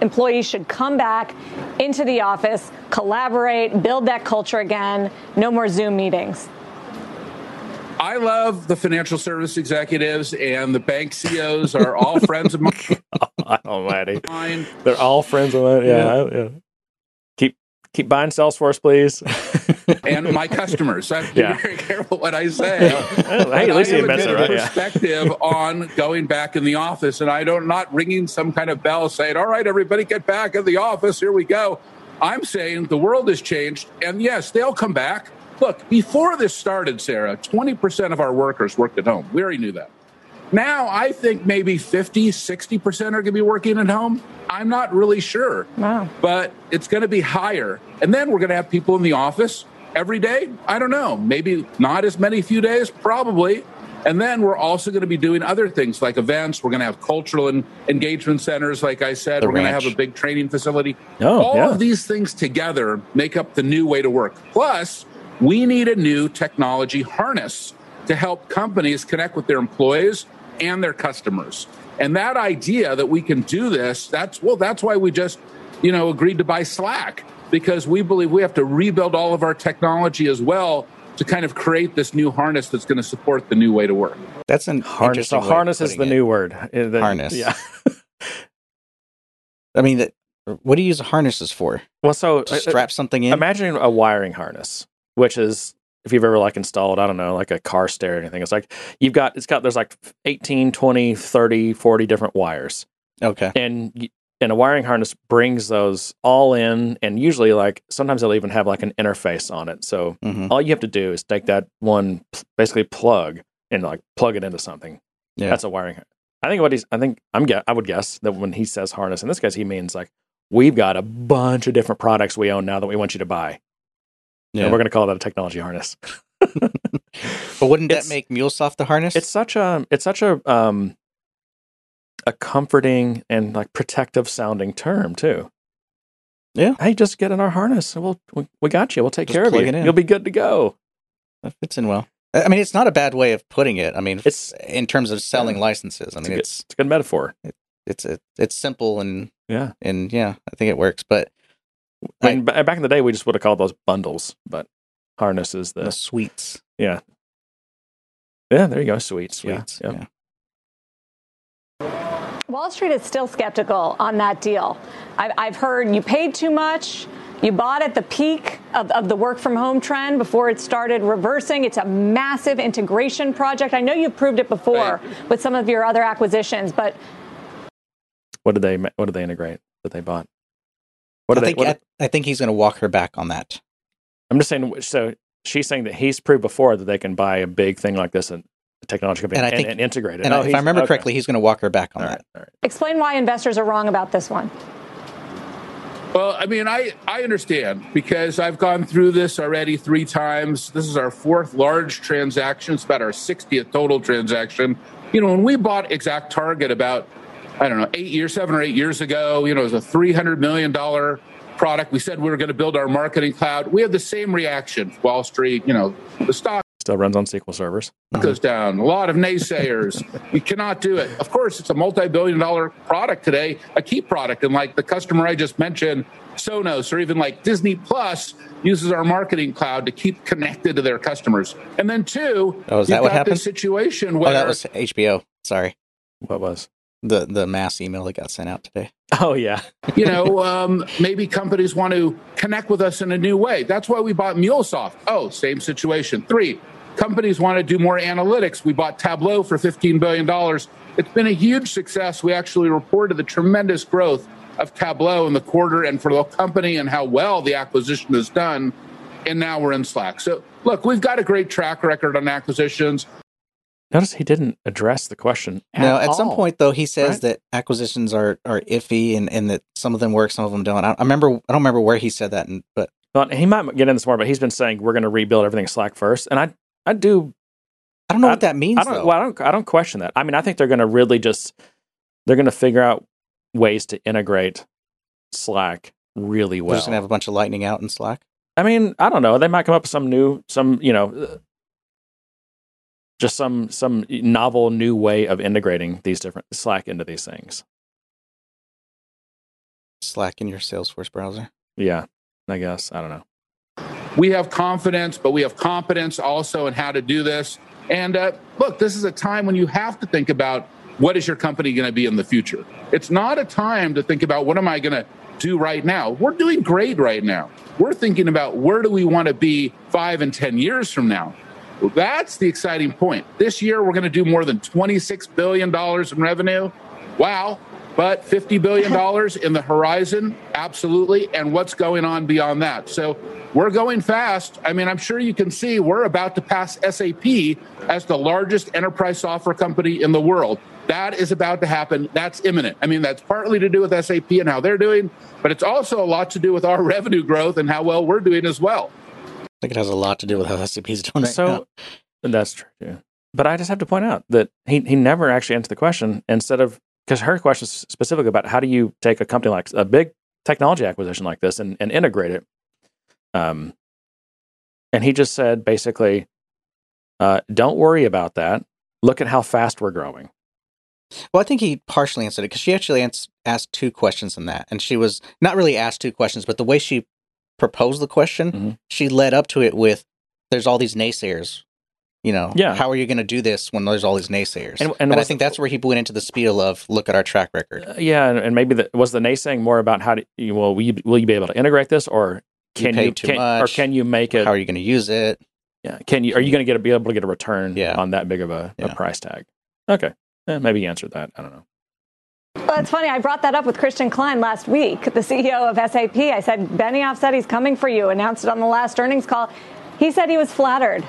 employees should come back into the office, collaborate, build that culture again. No more Zoom meetings. I love the financial service executives and the bank CEOs are all friends of mine. [LAUGHS] Almighty, mine. they're all friends of mine. Yeah, I- yeah. Keep keep buying Salesforce, please. [LAUGHS] and my [LAUGHS] customers. I have to be Yeah. very careful what I say. hey, at least I you have a admits it, good right? Yeah. perspective on going back in the office, and I don't not ringing some kind of bell saying, "All right, everybody, get back in the office. Here we go." I'm saying the world has changed, and yes, they'll come back. Look, before this started, Sarah, 20% of our workers worked at home. We already knew that. Now, I think maybe 50, 60% are going to be working at home. I'm not really sure. Wow. But it's going to be higher. And then we're going to have people in the office every day. I don't know. Maybe not as many few days, probably. And then we're also going to be doing other things like events. We're going to have cultural and engagement centers, like I said. The we're going to have a big training facility. Oh, All yeah. of these things together make up the new way to work. Plus, we need a new technology harness to help companies connect with their employees and their customers. And that idea that we can do this, that's well, that's why we just, you know, agreed to buy Slack because we believe we have to rebuild all of our technology as well to kind of create this new harness that's going to support the new way to work. That's an Harness. So interesting harness is the it. new word. Uh, the- Harness. Yeah. [LAUGHS] I mean, what do you use harnesses for? Well, so To uh, strap something in? imagine a wiring harness, which is if you've ever like installed, I don't know, like a car stereo or anything. It's like you've got, it's got, there's like 18, 20, 30, 40 different wires. okay. And, and a wiring harness brings those all in. And usually, like, sometimes they'll even have like an interface on it. So hmm all you have to do is take that one, basically plug and like plug it into something. Yeah. That's a wiring. I think what he's. I think I'm. I would guess that when he says harness, in this case, he means like we've got a bunch of different products we own now that we want you to buy, Yeah. and we're going to call that a technology harness. [LAUGHS] but wouldn't it's- that make MuleSoft the harness? It's such a. It's such a. Um, a comforting and like protective sounding term too. Yeah. Hey, just get in our harness, and we'll we, we got you. We'll take Just care of you. it in. You'll be good to go. that fits in well. I I mean, it's not a bad way of putting it. I mean, It's in terms of selling Yeah. licenses. I It's, mean, a, good, it's it's a good metaphor. it's it's it's simple and Yeah. and yeah, I think it works. But I mean, ba- back in the day, we just would have called those bundles, but harness is the the suites, yeah. Yeah, there you go. Suites. suites, Yeah. yeah. Yep. Wall Street is still skeptical on that deal. I've, I've heard you paid too much. You bought at the peak of, of the work from home trend before it started reversing. It's a massive integration project. I know you've proved it before with some of your other acquisitions, but What did they What did they integrate that they bought? What I did they? think What, I, I think he's going to walk her back on that. I'm just saying. So she's saying that he's proved before that they can buy a big thing like this and a technology company And I and, think- and integrate it. And Oh, if I remember okay. correctly, he's going to walk her back on All that. right. All right. explain why investors are wrong about this one. Well, I mean, I, I understand because I've gone through this already three times. This is our fourth large transaction. It's about our 60th total transaction. You know, when we bought Exact Target about, I don't know, eight years, seven or eight years ago, you know, it was a $300 million product. We said we were going to build our marketing cloud. We had the same reaction. Wall Street, you know, the stock Still runs on SQL servers. [LAUGHS] goes down. A lot of naysayers. you cannot do it. Of course, it's a multi-billion dollar product today, a key product. And like the customer I just mentioned, Sonos or even like Disney Plus uses our marketing cloud to keep connected to their customers. And then two, Oh, is that you've what got happened? this situation where Oh, that was HBO. Sorry, What was? The the mass email that got sent out today. Oh yeah. you know, um, maybe companies want to connect with us in a new way. That's why we bought MuleSoft. Oh, same situation. Three, companies want to do more analytics. We bought Tableau for $15 billion. It's been a huge success. We actually reported the tremendous growth of Tableau in the quarter and for the company and how well the acquisition is done. And now we're in Slack. So, look, we've got a great track record on acquisitions. Notice he didn't address the question. At Now, at some point though, he says right? that acquisitions are are iffy and, and that some of them work, some of them don't. I, I remember, I don't remember where he said that, and, but Well, he might get into this more, but he's been saying we're going to rebuild everything Slack first, and I, I do. I don't know I- what that means. I don't. Well, I don't. I don't question that. I mean, I think they're going to really just they're going to figure out ways to integrate Slack really well. just gonna have a bunch of lightning out in Slack. I mean, I don't know. They might come up with some new, some you know, just some some novel new way of integrating these different Slack into these things. Slack in your Salesforce browser. Yeah, I guess. I don't know. we have confidence, but we have competence also in how to do this. And uh, look, this is a time when you have to think about what is your company going to be in the future. It's not a time to think about what am I going to do right now. We're doing great right now. We're thinking about where do we want to be five and 10 years from now. Well, that's the exciting point. This year, we're going to do more than $26 billion in revenue. Wow. But $50 billion [LAUGHS] in the horizon, absolutely. And what's going on beyond that? So we're going fast. I mean, I'm sure you can see we're about to pass SAP as the largest enterprise software company in the world. That is about to happen. That's imminent. I mean, that's partly to do with SAP and how they're doing, but it's also a lot to do with our [LAUGHS] revenue growth and how well we're doing as well. I think it has a lot to do with how SAP's doing right so now. that's true. Yeah. But I just have to point out that he he never actually answered the question. Instead of because her question is specifically about how do you take a company like a big technology acquisition like this and, and integrate it. Um, and he just said basically, uh, don't worry about that. Look at how fast we're growing. Well, I think he partially answered it because she actually ans- asked two questions in that, and she was not really asked two questions, but the way she proposed the question, Mhm. she led up to it with, "There's all these naysayers." You know, Yeah. How are you going to do this when there's all these naysayers? And- And, and I think that's where he went into the spiel of, "Look at our track record." Uh, yeah, and, and maybe the, was the naysaying more about how do you, well will you, will you be able to integrate this or You can you, too can, or can you make it How are you going to use it? Yeah. Can you are you going to get a, be able to get a return Yeah. on that big of a, a price tag? Okay. Eh, maybe he answered that. I don't know. Well, it's funny. I brought that up with Christian Klein last week, the CEO of SAP. I said, Benioff said he's coming for you, announced it on the last earnings call. He said he was flattered.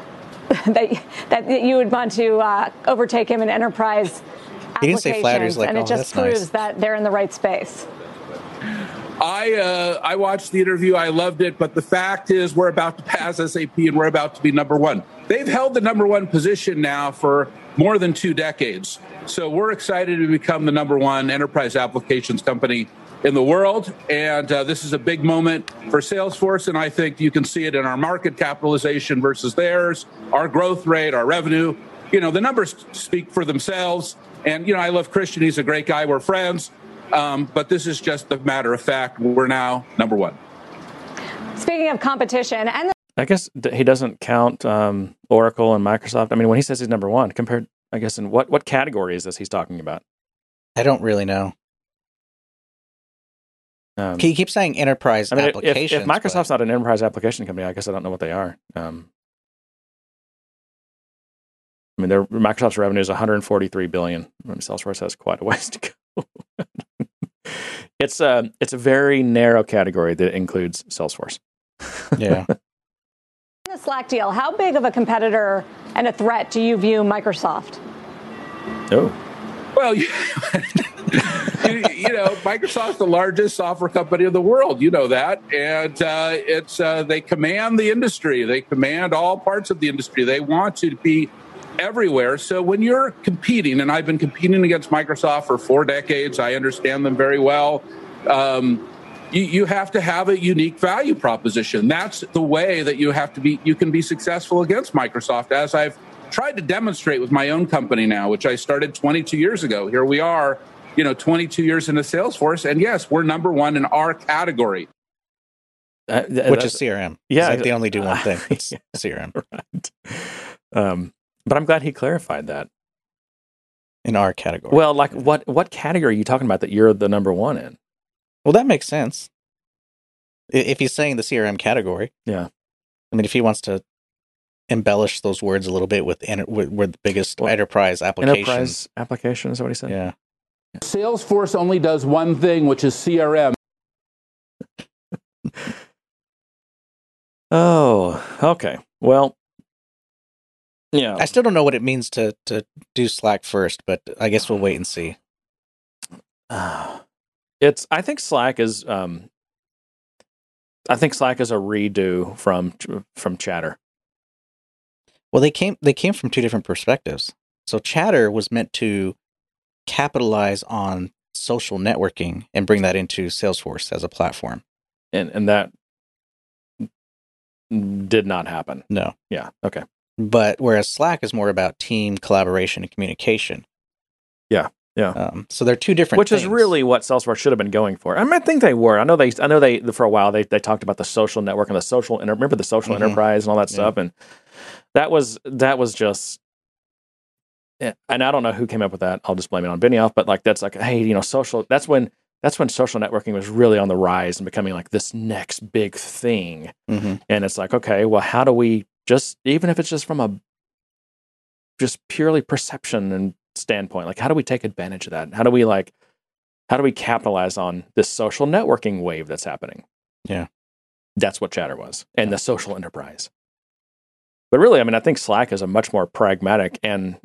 [LAUGHS] that that you would want to uh, overtake him in enterprise He didn't say flatteries applications, like, and "Oh, it just that's nice." proves that they're in the right space. I uh, I watched the interview. I loved it, but the fact is, we're about to pass SAP, and we're about to be number one. They've held the number one position now for more than two decades. So we're excited to become the number one enterprise applications company in the world, and uh, this is a big moment for Salesforce. And I think you can see it in our market capitalization versus theirs, our growth rate, our revenue. You know, the numbers speak for themselves. And you know, I love Christian; he's a great guy. We're friends. Um, but this is just a matter of fact. We're now number one. Speaking of competition, and I guess he doesn't count um, Oracle and Microsoft. I mean, when he says he's number one, compared, I guess, in what what category is this he's talking about? I don't really know. Um, He keeps saying enterprise I mean, if, applications. if Microsoft's not an enterprise application company, I guess I don't know what they are. Um, I mean, their Microsoft's revenue is 143 billion. I mean, Salesforce has quite a ways to go. [LAUGHS] it's a it's a very narrow category that includes Salesforce. yeah. [LAUGHS] the Slack deal, how big of a competitor and a threat do you view Microsoft? Oh, Well, you, [LAUGHS] you, you know, Microsoft's the largest software company in the world. You know that, and uh, it's uh, they command the industry. They command all parts of the industry. They want to be everywhere. So when you're competing, and I've been competing against Microsoft for four decades, I understand them very well. Um, you, you have to have a unique value proposition. That's the way that you have to be. You can be successful against Microsoft, as I've tried to demonstrate with my own company now, which I started 22 years ago. Here we are, you know, 22 years in into Salesforce, and yes, we're number one in our category. Uh, th- Which is CRM. yeah, like they only do one thing. [LAUGHS] It's yeah. CRM right. Um, but I'm glad he clarified that. in our category. Well, like what what category are you talking about that you're the number one in? Well, that makes sense. If he's saying the CRM category, Yeah. I mean, if he wants to embellish those words a little bit with, enter- with, with the biggest Well, enterprise applications, Enterprise application is what he said? yeah, Salesforce only does one thing, which is CRM. [LAUGHS] Oh, okay. Well, yeah. I still don't know what it means to to do Slack first, but I guess we'll wait and see. [SIGHS] Ah. It's I think Slack is um I think Slack is a redo from from Chatter. Well, they came they came from two different perspectives. So Chatter was meant to capitalize on social networking and bring that into Salesforce as a platform. And and that did not happen. No, Yeah. Okay. but whereas Slack is more about team collaboration and communication. Yeah, yeah. Um, so they're two different. Which is really what Salesforce should have been going for. I, mean, I think they were. I know they. I know they for a while they they talked about the social network and the social. Enter, remember the social Mhm. enterprise and all that Yeah. stuff, and that was that was just. yeah, And I don't know who came up with that. I'll just blame it on Benioff. But like that's like, hey, you know, social. That's when that's when social networking was really on the rise and becoming like this next big thing. Mhm. And it's like, okay, well, how do we just even if it's just from a just purely perception and standpoint, like how do we take advantage of that? How do we like how do we capitalize on this social networking wave that's happening? Yeah. That's what Chatter was. And the social enterprise. But really, I mean, I think Slack is a much more pragmatic and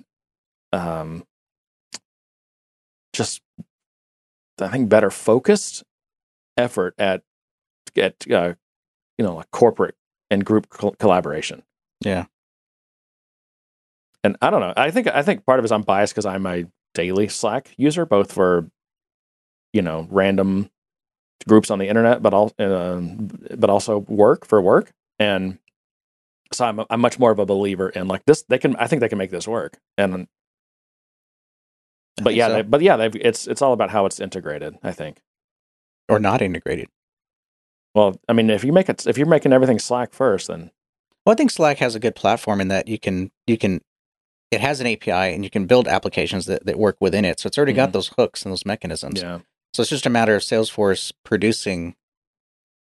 um just I think better focused effort at at uh, you know like corporate and group col- collaboration. Yeah. And I don't know. I think I think part of it is I'm biased because I'm a daily Slack user, both for you know random groups on the internet, but all um, but also work for work. And so I'm I'm much more of a believer in like this. They can I think they can make this work. And I but yeah, so. they, but yeah, they've, it's it's all about how it's integrated. I think. or not integrated. Well, I mean, if you make it, if you're making everything Slack first, then Well, I think Slack has a good platform in that you can you can it has an API and you can build applications that, that work within it. So it's already got Mhm. those hooks and those mechanisms. yeah, So it's just a matter of Salesforce producing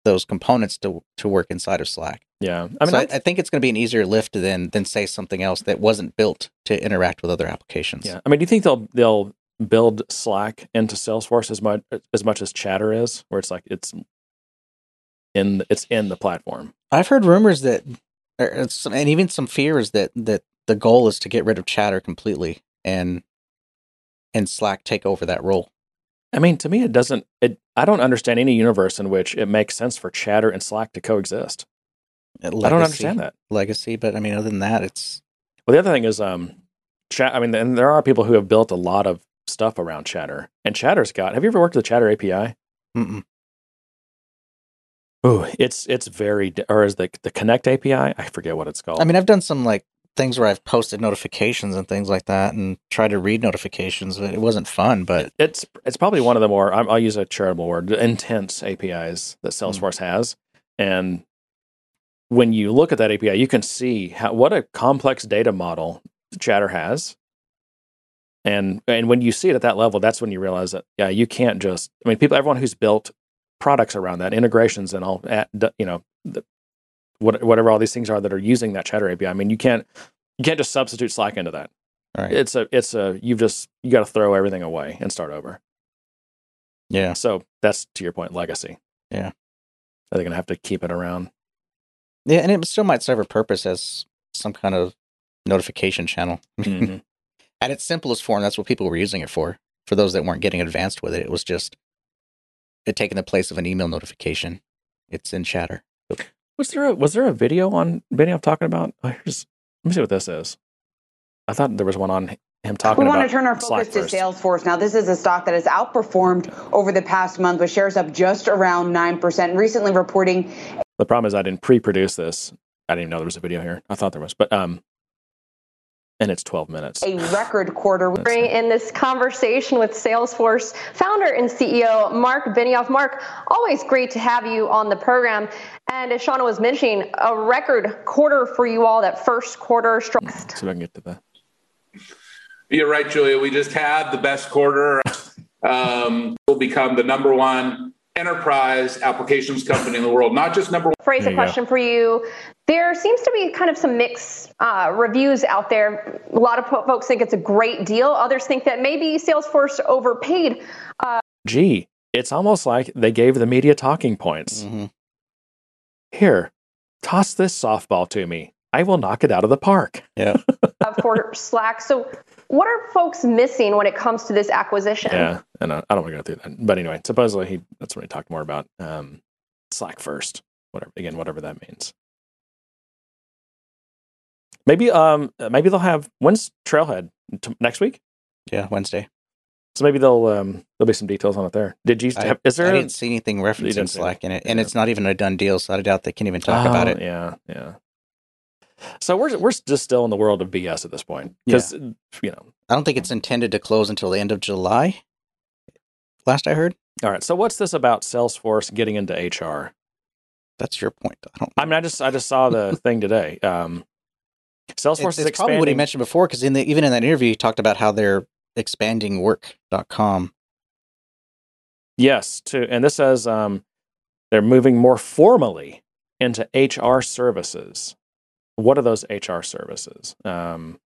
those components to to work inside of Slack. yeah. I mean, so I, I- think it's going to be an easier lift than than say something else that wasn't built to interact with other applications. Yeah, I mean, do you think they'll they'll build Slack into Salesforce as much as much as Chatter is, where it's like it's in it's in the platform? I've heard rumors that some, and even some fears that that the goal is to get rid of chatter completely and and Slack take over that role. I mean, to me, it doesn't. It, I don't understand any universe in which it makes sense for Chatter and Slack to coexist. Legacy, I don't understand that. legacy, but I mean, other than that, it's Well, the other thing is, um, chat. I mean, and there are people who have built a lot of stuff around Chatter, and Chatter's got. Have you ever worked with the Chatter API? mm-mm. Ooh, it's it's very, or is the the Connect API? I forget what it's called. I mean, I've done some like things where I've posted notifications and things like that, and tried to read notifications. It wasn't fun. But it's it's probably one of the more I'll use a charitable word intense APIs that hmm. Salesforce has, and when you look at that API, you can see how what a complex data model Chatter has, and and when you see it at that level, that's when you realize that yeah, you can't just I mean people everyone who's built products around that integrations and all at, you know the, what, whatever all these things are that are using that Chatter API. I mean you can't you can't just substitute Slack into that right, it's a it's a you've just you got to throw everything away and start over. yeah, So that's to your point, legacy. Yeah. Are they going to have to keep it around? yeah, and it still might serve a purpose as some kind of notification channel. Mhm. [LAUGHS] At its simplest form, that's what people were using it for. For those that weren't getting advanced with it, it was just it taking the place of an email notification. It's in Chatter. Was there a was there a video on I'm talking about? Oh, here's let me see what this is. I thought there was one on him talking about. We want to turn our focus to. Salesforce. Now, this is a stock that has outperformed over the past month with shares up just around 9%. Recently reporting The problem is I didn't pre-produce this. I didn't even know there was a video here. I thought there was, but um, and it's 12 minutes. a record quarter. in this conversation with Salesforce founder and CEO Mark Benioff. Mark, always great to have you on the program. And as Shauna was mentioning, a record quarter for you all, that first quarter. Strong. So if I can get to that. You're right, Julia. We just had the best quarter. Um, we'll become the number one enterprise applications company in the world, not just number one. Phrase a you go. question for you. There seems to be kind of some mixed uh, reviews out there. A lot of po- folks think it's a great deal. Others think that maybe Salesforce overpaid. Uh, Gee, it's almost like they gave the media talking points. hmm Here, toss this softball to me. I will knock it out of the park. Yeah. [LAUGHS] uh, for Slack. So, what are folks missing when it comes to this acquisition? Yeah, and I, I don't want to go through that. But anyway, supposedly he that's when he talked more about um, Slack first. Whatever again, whatever that means. Maybe um maybe they'll have when's Trailhead T- next week. Yeah. Wednesday. So maybe they'll um there'll be some details on it there. Did you I, have, is there I a- didn't see anything referencing didn't see Slack it. in it, and Yeah. it's not even a done deal. So I doubt they can even talk about Oh, it. Yeah, yeah. So we're we're just still in the world of BS at this point because you know. I don't think it's intended to close until the end of July. Last I heard. All right. So what's this about Salesforce getting into HR? That's your point. I don't. I mean, I just I just saw the [LAUGHS] thing today. Um, Salesforce it's, is it's probably what he mentioned before because in the even in that interview he talked about how they're expanding work.com. Yes, to and this says um, they're moving more formally into HR services. What are those HR services? Um,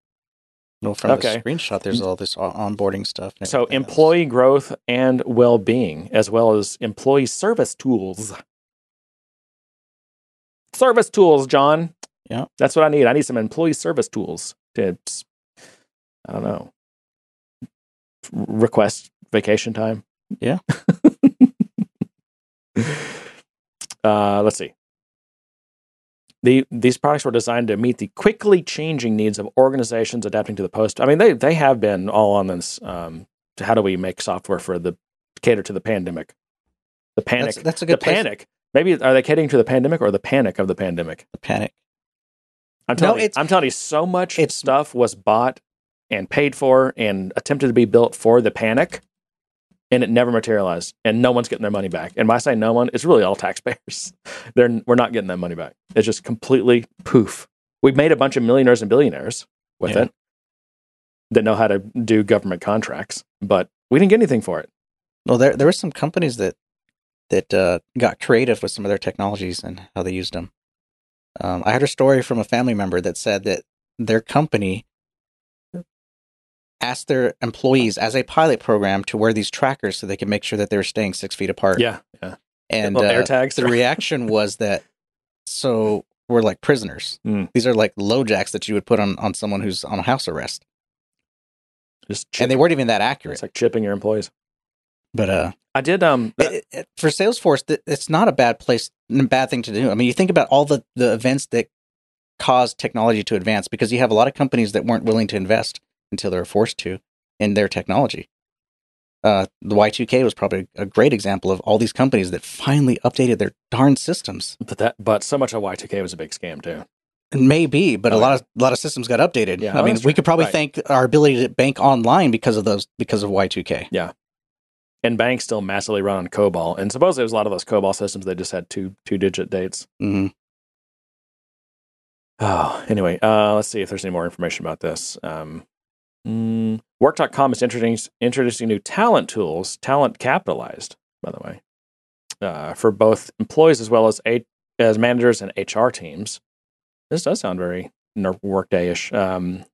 No, from Okay. the screenshot, there's all this onboarding stuff. so everything else. employee growth and well-being, as well as employee service tools. Service tools, John. Yeah. that's what I need. I need some employee service tools to, I don't know, request vacation time. Yeah. [LAUGHS] uh, let's see. The, these products were designed to meet the quickly changing needs of organizations adapting to the post. I mean, they they have been all on this. Um, to how do we make software for the cater to the pandemic? The panic. That's, that's a the good place panic. Maybe are they catering to the pandemic or the panic of the pandemic? The panic. I'm No, telling you, it's- I'm telling you, so much stuff was bought and paid for and attempted to be built for the panic, and it never materialized. And no one's getting their money back. And by saying no one, it's really all taxpayers. [LAUGHS] They're we're not getting that money back. It's just completely poof. We've made a bunch of millionaires and billionaires with Yeah. it that know how to do government contracts, but we didn't get anything for it. Well, there there were some companies that that uh, got creative with some of their technologies and how they used them. Um, I heard a story from a family member that said that their company asked their employees as a pilot program to wear these trackers so they could make sure that they were staying six feet apart. Yeah, yeah. and Little uh, AirTags. the reaction was that so we're like prisoners. Mm. These are like LoJacks that you would put on on someone who's on house arrest, Just chip, and they weren't even that accurate. it's like chipping your employees. But uh, I did um that- it, it- for Salesforce, th- it's not a bad place, a bad thing to do. I mean, you think about all the the events that caused technology to advance because you have a lot of companies that weren't willing to invest until they were forced to in their technology. Uh, the Y2K was probably a great example of all these companies that finally updated their darn systems. but that but so much of Y2K was a big scam too. Maybe, but Oh, a lot of a lot of systems got updated. Yeah, I oh, mean, we could probably Right. thank our ability to bank online because of those because of Y2K. Yeah, and banks still massively run on COBOL, and supposedly it was a lot of those COBOL systems. They just had two two digit dates. hmm Oh, anyway, uh, let's see if there's any more information about this. Um, mm, work.com is introducing, introducing new talent tools, talent capitalized, by the way, uh, for both employees as well as a, as managers and HR teams. This does sound very ner- workday-ish. Um,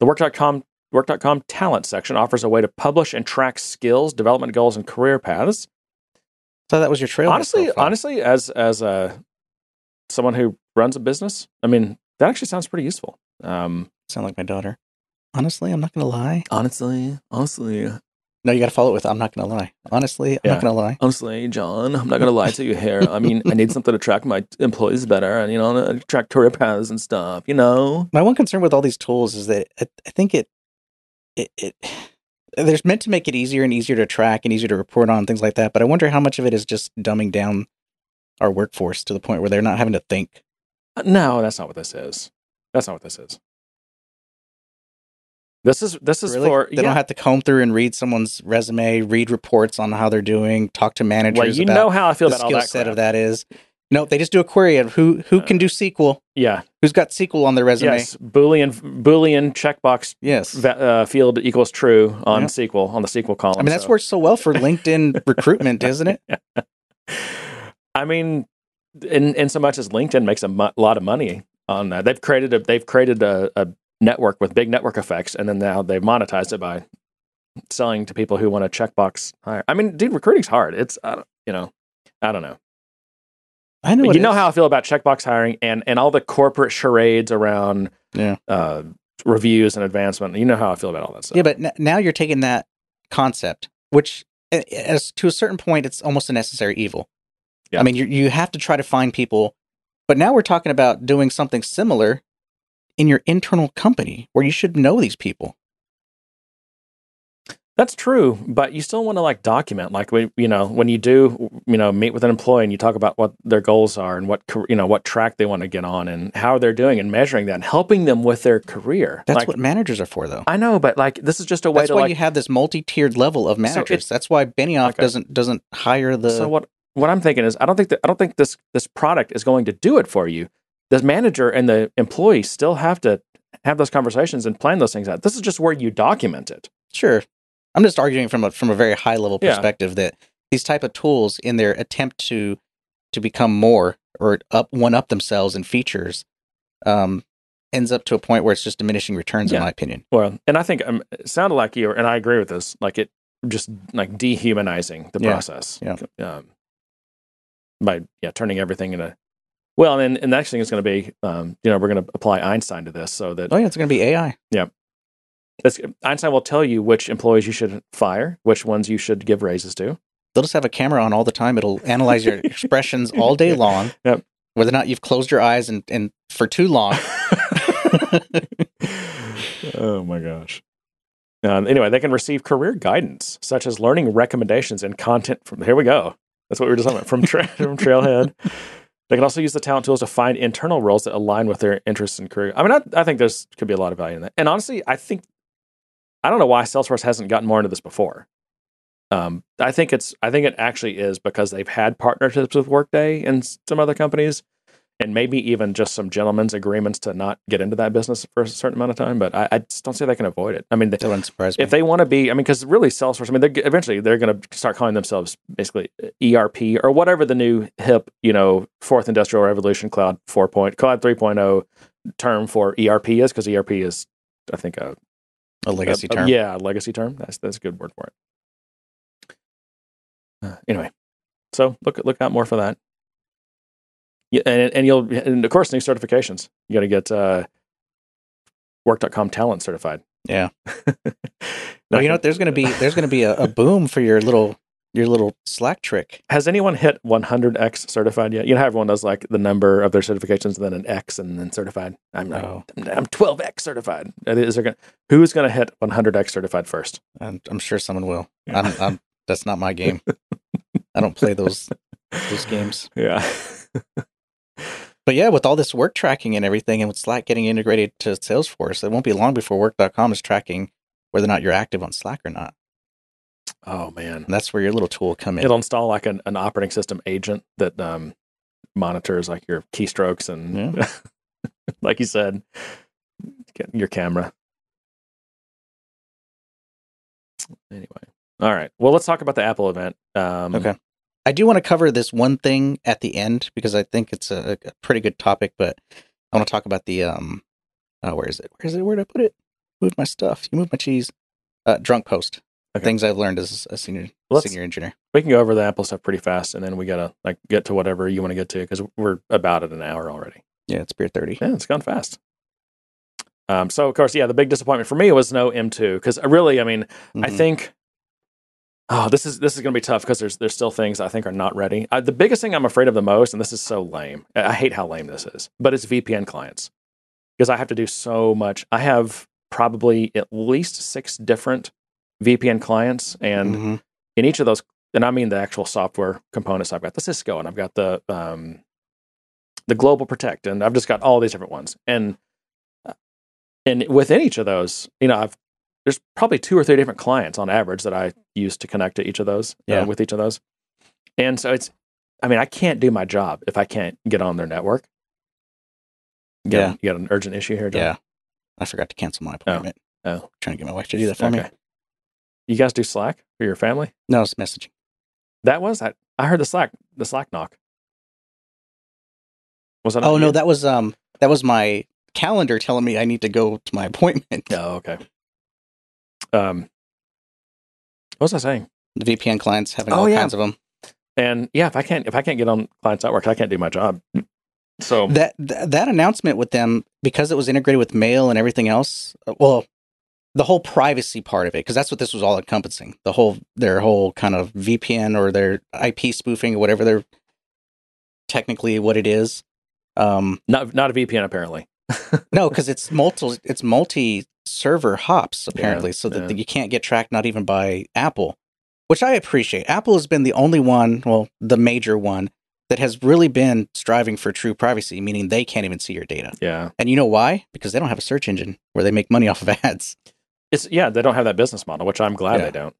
the work.com work.com talent section offers a way to publish and track skills, development goals, and career paths. So that was your trail. honestly, honestly, as as a someone who runs a business, I mean, that actually sounds pretty useful. Um, sound like my daughter. Honestly, I'm not gonna lie. honestly, honestly, No, you got to follow it with "I'm not gonna lie." Honestly, I'm Yeah. not gonna lie. honestly, John, I'm not gonna lie to you here. I mean, I need something to track my employees better, and you know, track career paths and stuff. You know, My one concern with all these tools is that I, I think it, it, it, [SIGHS] there's meant to make it easier and easier to track and easier to report on things like that. But I wonder how much of it is just dumbing down our workforce to the point where they're not having to think. Uh, no, that's not what this is. That's not what this is. This is this is Really? for they yeah. don't have to comb through and read someone's resume, read reports on how they're doing, talk to managers. well, you know how I feel about all skill that. set crap. of that is. No, they just do a query of who who can do SQL, Yeah. who's got SQL on their resume. Yes. Boolean Boolean checkbox Yes. va- uh, field equals true on Yep. SQL on the SQL column. I mean, that's so- worked so well for LinkedIn [LAUGHS] recruitment, isn't it? I mean, in in so much as LinkedIn makes a mu- lot of money on that, they've created a they've created a, a network with big network effects, and then now they've monetized it by selling to people who want a checkbox hire. I mean, dude, recruiting's hard. It's I don't, you know, I don't know. I know. you know is. how I feel about checkbox hiring and and all the corporate charades around Yeah. uh, reviews and advancement. You know how I feel about all that stuff. Yeah, but n- now you're taking that concept, which, as to a certain point, it's almost a necessary evil. Yeah. I mean, you you have to try to find people, but now we're talking about doing something similar in your internal company where you should know these people. That's true, but you still want to like document, like when you know when you do, you know, meet with an employee and you talk about what their goals are and what you know what track they want to get on and how they're doing and measuring that and helping them with their career. That's Like, what managers are for, though. I know, but like this is just a way That's why like. you have this multi-tiered level of managers. it's- That's why Benioff Okay. doesn't doesn't hire the. so what? What I'm thinking is, I don't think that I don't think this this product is going to do it for you. The manager and the employee still have to have those conversations and plan those things out. This is just where you document it. Sure. I'm just arguing from a from a very high level Yeah. perspective that these type of tools in their attempt to to become more or up one up themselves in features um ends up to a point where it's just diminishing returns Yeah. in my opinion. Well, and I think um, it sounded like you, and I agree with this. Like it just like dehumanizing the Yeah. process. Yeah. Um, by yeah, turning everything into. Well, and, and the next thing is going to be, um, you know, we're going to apply Einstein to this, so that Oh yeah, it's going to be AI. that's, Einstein will tell you which employees you should fire, which ones you should give raises to. They'll just have a camera on all the time. It'll analyze your [LAUGHS] expressions all day long. Yep. Whether or not you've closed your eyes and, and for too long. [LAUGHS] [LAUGHS] oh my gosh. Um, anyway, they can receive career guidance, such as learning recommendations and content from. Here we go. That's what we were just talking about from, tra- from Trailhead. They can also use the talent tools to find internal roles that align with their interests and career. I mean, I, I think there's could be a lot of value in that. And honestly, I think I don't know why Salesforce hasn't gotten more into this before. Um, I think it's I think it actually is because they've had partnerships with Workday and some other companies, and maybe even just some gentlemen's agreements to not get into that business for a certain amount of time. But I, I just don't see they can avoid it. I mean, That wouldn't surprise me. if they want to be, I mean, because really Salesforce, I mean, they're, eventually they're going to start calling themselves basically ERP or whatever the new hip, you know, fourth industrial revolution cloud 4. Point, cloud 3.0 term for ERP is because ERP is, I think, a, a legacy a- a- term. yeah, a legacy term. That's that's a good word for it. Uh, anyway, so look look out more for that. Yeah, and and you'll and of course new certifications. You got to get uh, work.com talent certified. Yeah. [LAUGHS] well, you know what? There's gonna be there's gonna be a, a boom for your little your little Slack trick. Has anyone hit 100x certified yet? You know how everyone does like the number of their certifications and then an X and then certified. I'm like, No. I'm 12x certified. Is there gonna, who's going to hit 100x certified first? I'm, I'm sure someone will. I'm, I'm, that's not my game. I don't play those [LAUGHS] those games. Yeah. [LAUGHS] But yeah, with all this work tracking and everything, and with Slack getting integrated to Salesforce, it won't be long before Work.com is tracking whether or not you're active on Slack or not. oh man. And that's where your little tool will come in. It'll install like an, an operating system agent that um, monitors like your keystrokes and, [LAUGHS] like you said, get your camera. Anyway, all right. Well, let's talk about the Apple event. Um, Okay. I do want to cover this one thing at the end because I think it's a, a pretty good topic, but I want to talk about the um uh, where is it? Where is it? Where did I put it? Move my stuff. You move my cheese. Uh, drunk post. Okay. Things I've learned as a senior senior engineer. We can go over the Apple stuff pretty fast, and then we gotta like get to whatever you want to get to because we're about at an hour already. Yeah, it's beer thirty. Yeah, it's gone fast. Um, so of course, yeah, the big disappointment for me was no M2 because really, I mean, I Mhm. think oh, this is this is going to be tough because there's there's still things I think are not ready. Uh, the biggest thing I'm afraid of the most, and this is so lame. I I hate how lame this is, but it's VPN clients because I have to do so much. I have probably at least six different VPN clients, and Mhm. in each of those, and I mean the actual software components. I've got the Cisco, and I've got the um, the Global Protect, and I've just got all these different ones. And uh, and within each of those, you know, I've there's probably two or three different clients on average that I use to connect to each of those. Yeah. Uh, with each of those, and so it's, I mean, I can't do my job if I can't get on their network. You got, Yeah. you got an urgent issue here, John? Yeah. I forgot to cancel my appointment. Oh. Trying to get my wife to do that for me. You guys do Slack for your family? No, it's messaging. That was I. I heard the Slack the Slack knock. Was that? Oh no, that was um that was my calendar telling me I need to go to my appointment. Oh, okay. Um, what was I saying? The VPN clients having Oh, all yeah. kinds of them. And yeah, if I can't if I can't get on clients network, I can't do my job. So That th- that announcement with them because it was integrated with mail and everything else. uh, Well, the whole privacy part of it because that's what this was all encompassing. The whole their whole kind of VPN or their IP spoofing or whatever they're technically what it is. Um, not not a VPN apparently. [LAUGHS] no, because it's multi it's multi server hops apparently, so that yeah. you can't get tracked not even by Apple, which I appreciate. Apple has been the only one, well, the major one that has really been striving for true privacy, meaning they can't even see your data. Yeah, And you know why? Because they don't have a search engine where they make money [LAUGHS] off of ads. it's yeah they don't have that business model, which I'm glad Yeah. they don't.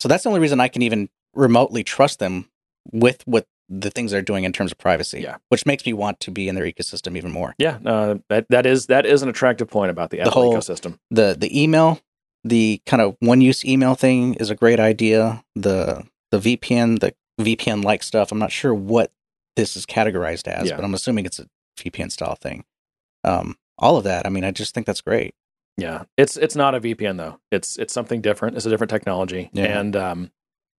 So that's the only reason I can even remotely trust them with what the things they're doing in terms of privacy. Yeah. Which makes me want to be in their ecosystem even more. Yeah, uh, that that is that is an attractive point about the Apple whole- ecosystem. the the email the kind of one use email thing is a great idea the the vpn the vpn like stuff i'm not sure what this is categorized as Yeah. but i'm assuming it's a vpn style thing um all of that i mean i just think that's great Yeah, it's it's not a VPN though. It's it's something different. It's a different technology, Yeah. and um,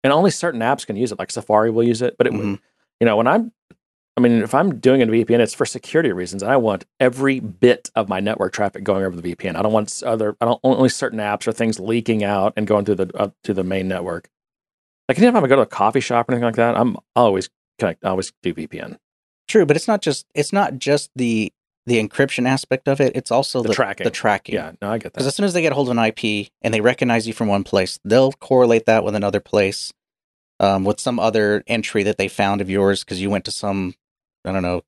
and only certain apps can use it. Like Safari will use it, but it would Mhm. You know when I'm I mean if I'm doing a VPN, it's for security reasons, and I want every bit of my network traffic going over the VPN. I don't want other I don't only certain apps or things leaking out and going through the uh, up to the main network. Like anytime I go to a coffee shop or anything like that, I'm always connect. I always do VPN. true but it's not just it's not just the the encryption aspect of it it's also The the, tracking. the tracking Yeah, no, I get that. Because as soon as they get hold of an IP and they recognize you from one place, they'll correlate that with another place, um, with some other entry that they found of yours because you went to some, I don't know,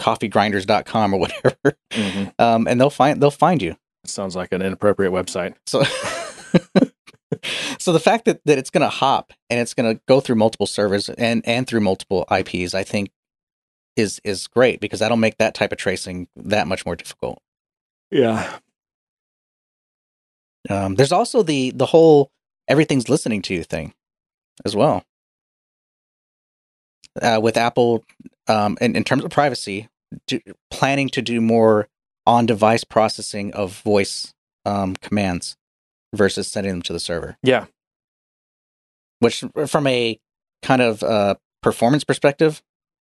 coffeegrinders.com or [LAUGHS] whatever. Mhm. Um, and they'll find they'll find you. Sounds like an inappropriate website. So [LAUGHS] So the fact that, that it's gonna hop and it's gonna go through multiple servers and, and through multiple IPs, I think is is great because that'll make that type of tracing that much more difficult. Yeah, Um, there's also the the whole everything's listening to you thing as well. Uh, with Apple, um, in, in terms of privacy, do, planning to do more on device processing of voice um, commands versus sending them to the server. yeah, Which, from a kind of uh, performance perspective,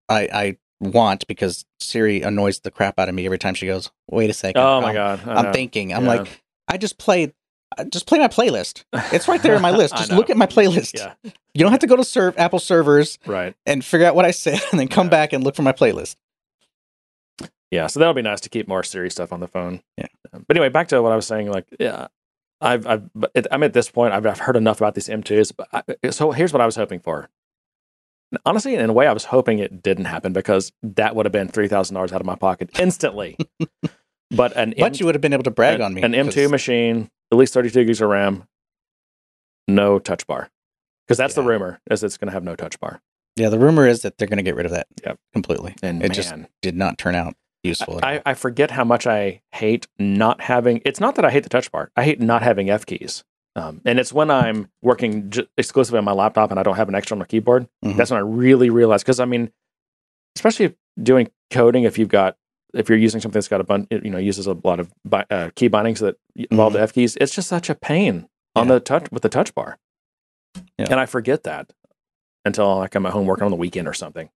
I, I want because Siri annoys the crap out of me every time she goes, "Wait a second. Oh my I'm- god! I'm thinking. I'm Yeah. like, I just played. Just play my playlist. It's right there in my [LAUGHS] list. Just look at my playlist. Yeah, You don't have to go to serve Apple servers right. and figure out what I said, [LAUGHS] and then come Yeah. back and look for my playlist. Yeah, so that'll be nice to keep more Siri stuff on the phone. Yeah. Um, but anyway, back to what I was saying. Like, yeah, I've I've I'm at this point. I've, I've heard enough about these M2s. But I, uh, so here's what I was hoping for. Honestly, in a way, I was hoping it didn't happen because that would have been three thousand dollars out of my pocket instantly. [LAUGHS] but an But you would have been able to brag an, on me. An M2 machine, at least 32 gigs of RAM, no touch bar. Because that's the rumor, is it's going to have no touch bar. Yeah, the rumor is that they're going to get rid of that Yep. completely. And it man, just did not turn out useful. I, I forget how much I hate not having. It's not that I hate the touch bar. I hate not having F keys. Um, and it's when I'm working j- exclusively on my laptop and I don't have an external keyboard. Mhm. That's when I really realize. Because I mean, especially if doing coding, if you've got if you're using something that's got a bunch, you know, uses a lot of bi- uh, key bindings that involve the F keys, it's just such a pain on Yeah. the touch with the touch bar. Yeah. And I forget that until like I'm at home working on the weekend or something.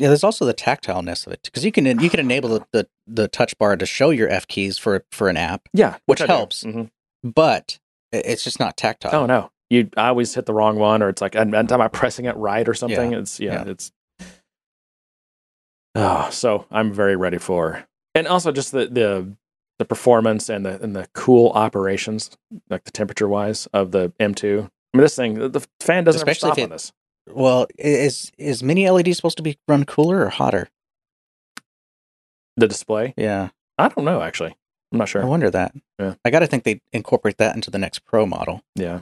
Yeah, there's also the tactileness of it because you can you can enable the, the the touch bar to show your F keys for for an app, Yeah, Which do. helps. Mhm. but it's just not tactile. Oh no, you I always hit the wrong one, or it's like am am I pressing it right or something? Yeah. It's yeah, Yeah. it's. Oh, so I'm very ready for, and also just the the the performance and the and the cool operations, like the temperature wise of the M2. I mean, this thing, the, the fan doesn't Especially stop if on this. Well, is is mini LED supposed to be run cooler or hotter? The display, Yeah, I don't know actually. I'm not sure. I wonder that. Yeah. I got to think they incorporate that into the next Pro model. Yeah,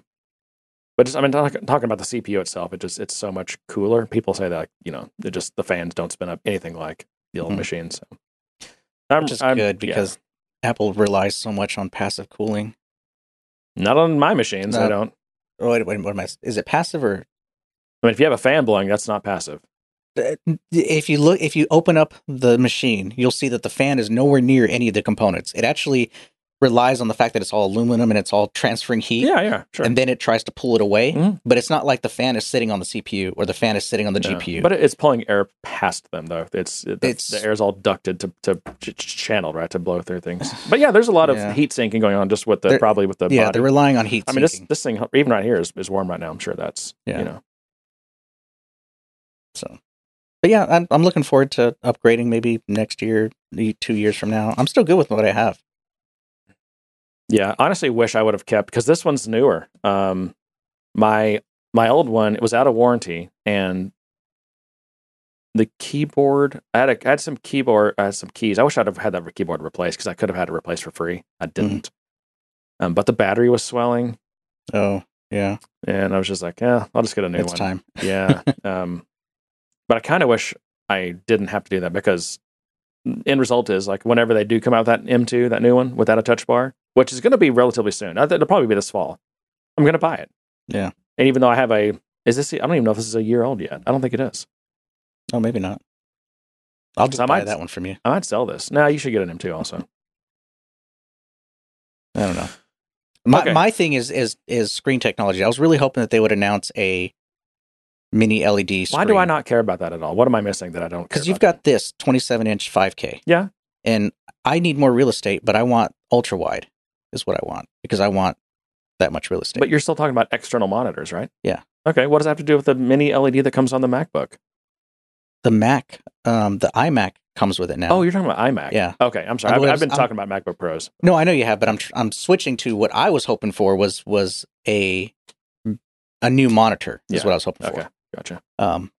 but just I mean, talk, talking about the CPU itself, it just it's so much cooler. People say that you know, it just the fans don't spin up anything like the old Mhm. machines. So. I'm, Which is I'm- good yeah. because Apple relies so much on passive cooling. Not on my machines. I don't. Oh, wait, wait, what am I? Is it passive or I mean, if you have a fan blowing, that's not passive. if you look if you open up the machine you'll see that the fan is nowhere near any of the components it actually relies on the fact that it's all aluminum and it's all transferring heat Yeah, yeah, sure. and then it tries to pull it away Mhm. but it's not like the fan is sitting on the cpu or the fan is sitting on the Yeah. gpu but it's pulling air past them, though. It's, it, the, It's- the air's all ducted to to ch- ch- channeled right to blow through things. [LAUGHS] But yeah, there's a lot of Yeah. heat sinking going on just with the They're- probably with the yeah body. they're relying on heat I mean, this this thing even right here is, is warm right now. I'm sure that's Yeah. you know so but yeah I'm, I'm looking forward to upgrading maybe next year two years from now i'm still good with what i have Yeah, honestly, wish I would have kept because this one's newer. Um, my my old one it was out of warranty, and the keyboard I had a, I had some keyboard I had some keys. I wish I'd have had that keyboard replaced because I could have had it replaced for free. I didn't. Um, but the battery was swelling, oh yeah and I was just like, yeah, I'll just get a new it's one. time Yeah. [LAUGHS] um, but I kind of wish I didn't have to do that because end result is like whenever they do come out with that M2, that new one without a touch bar, which is going to be relatively soon. It'll probably be this fall. I'm going to buy it. Yeah. And even though I have a, is this? I don't even know if this is a year old yet. I don't think it is. oh maybe not i'll just I buy might- that one from you I might sell this. No, you should get an M2 also. I don't know. My Okay. my thing is is is screen technology. I was really hoping that they would announce a mini LED screen. Why do I not care about that at all? What am I missing that I don't? Because you've got this 27 inch 5K. Yeah. And I need more real estate, but I want ultra wide is what I want because I want that much real estate. But you're still talking about external monitors, right? Yeah. Okay. What does that have to do with the mini LED that comes on the MacBook? the Mac, um, the iMac comes with it now. Oh, you're talking about iMac. Yeah. Okay. I'm sorry. I've, I've been I'm- talking about MacBook Pros. no, I know you have, but I'm tr- I'm switching to what I was hoping for was was a a new monitor is Yeah. what I was hoping Okay. for. Gotcha. Um,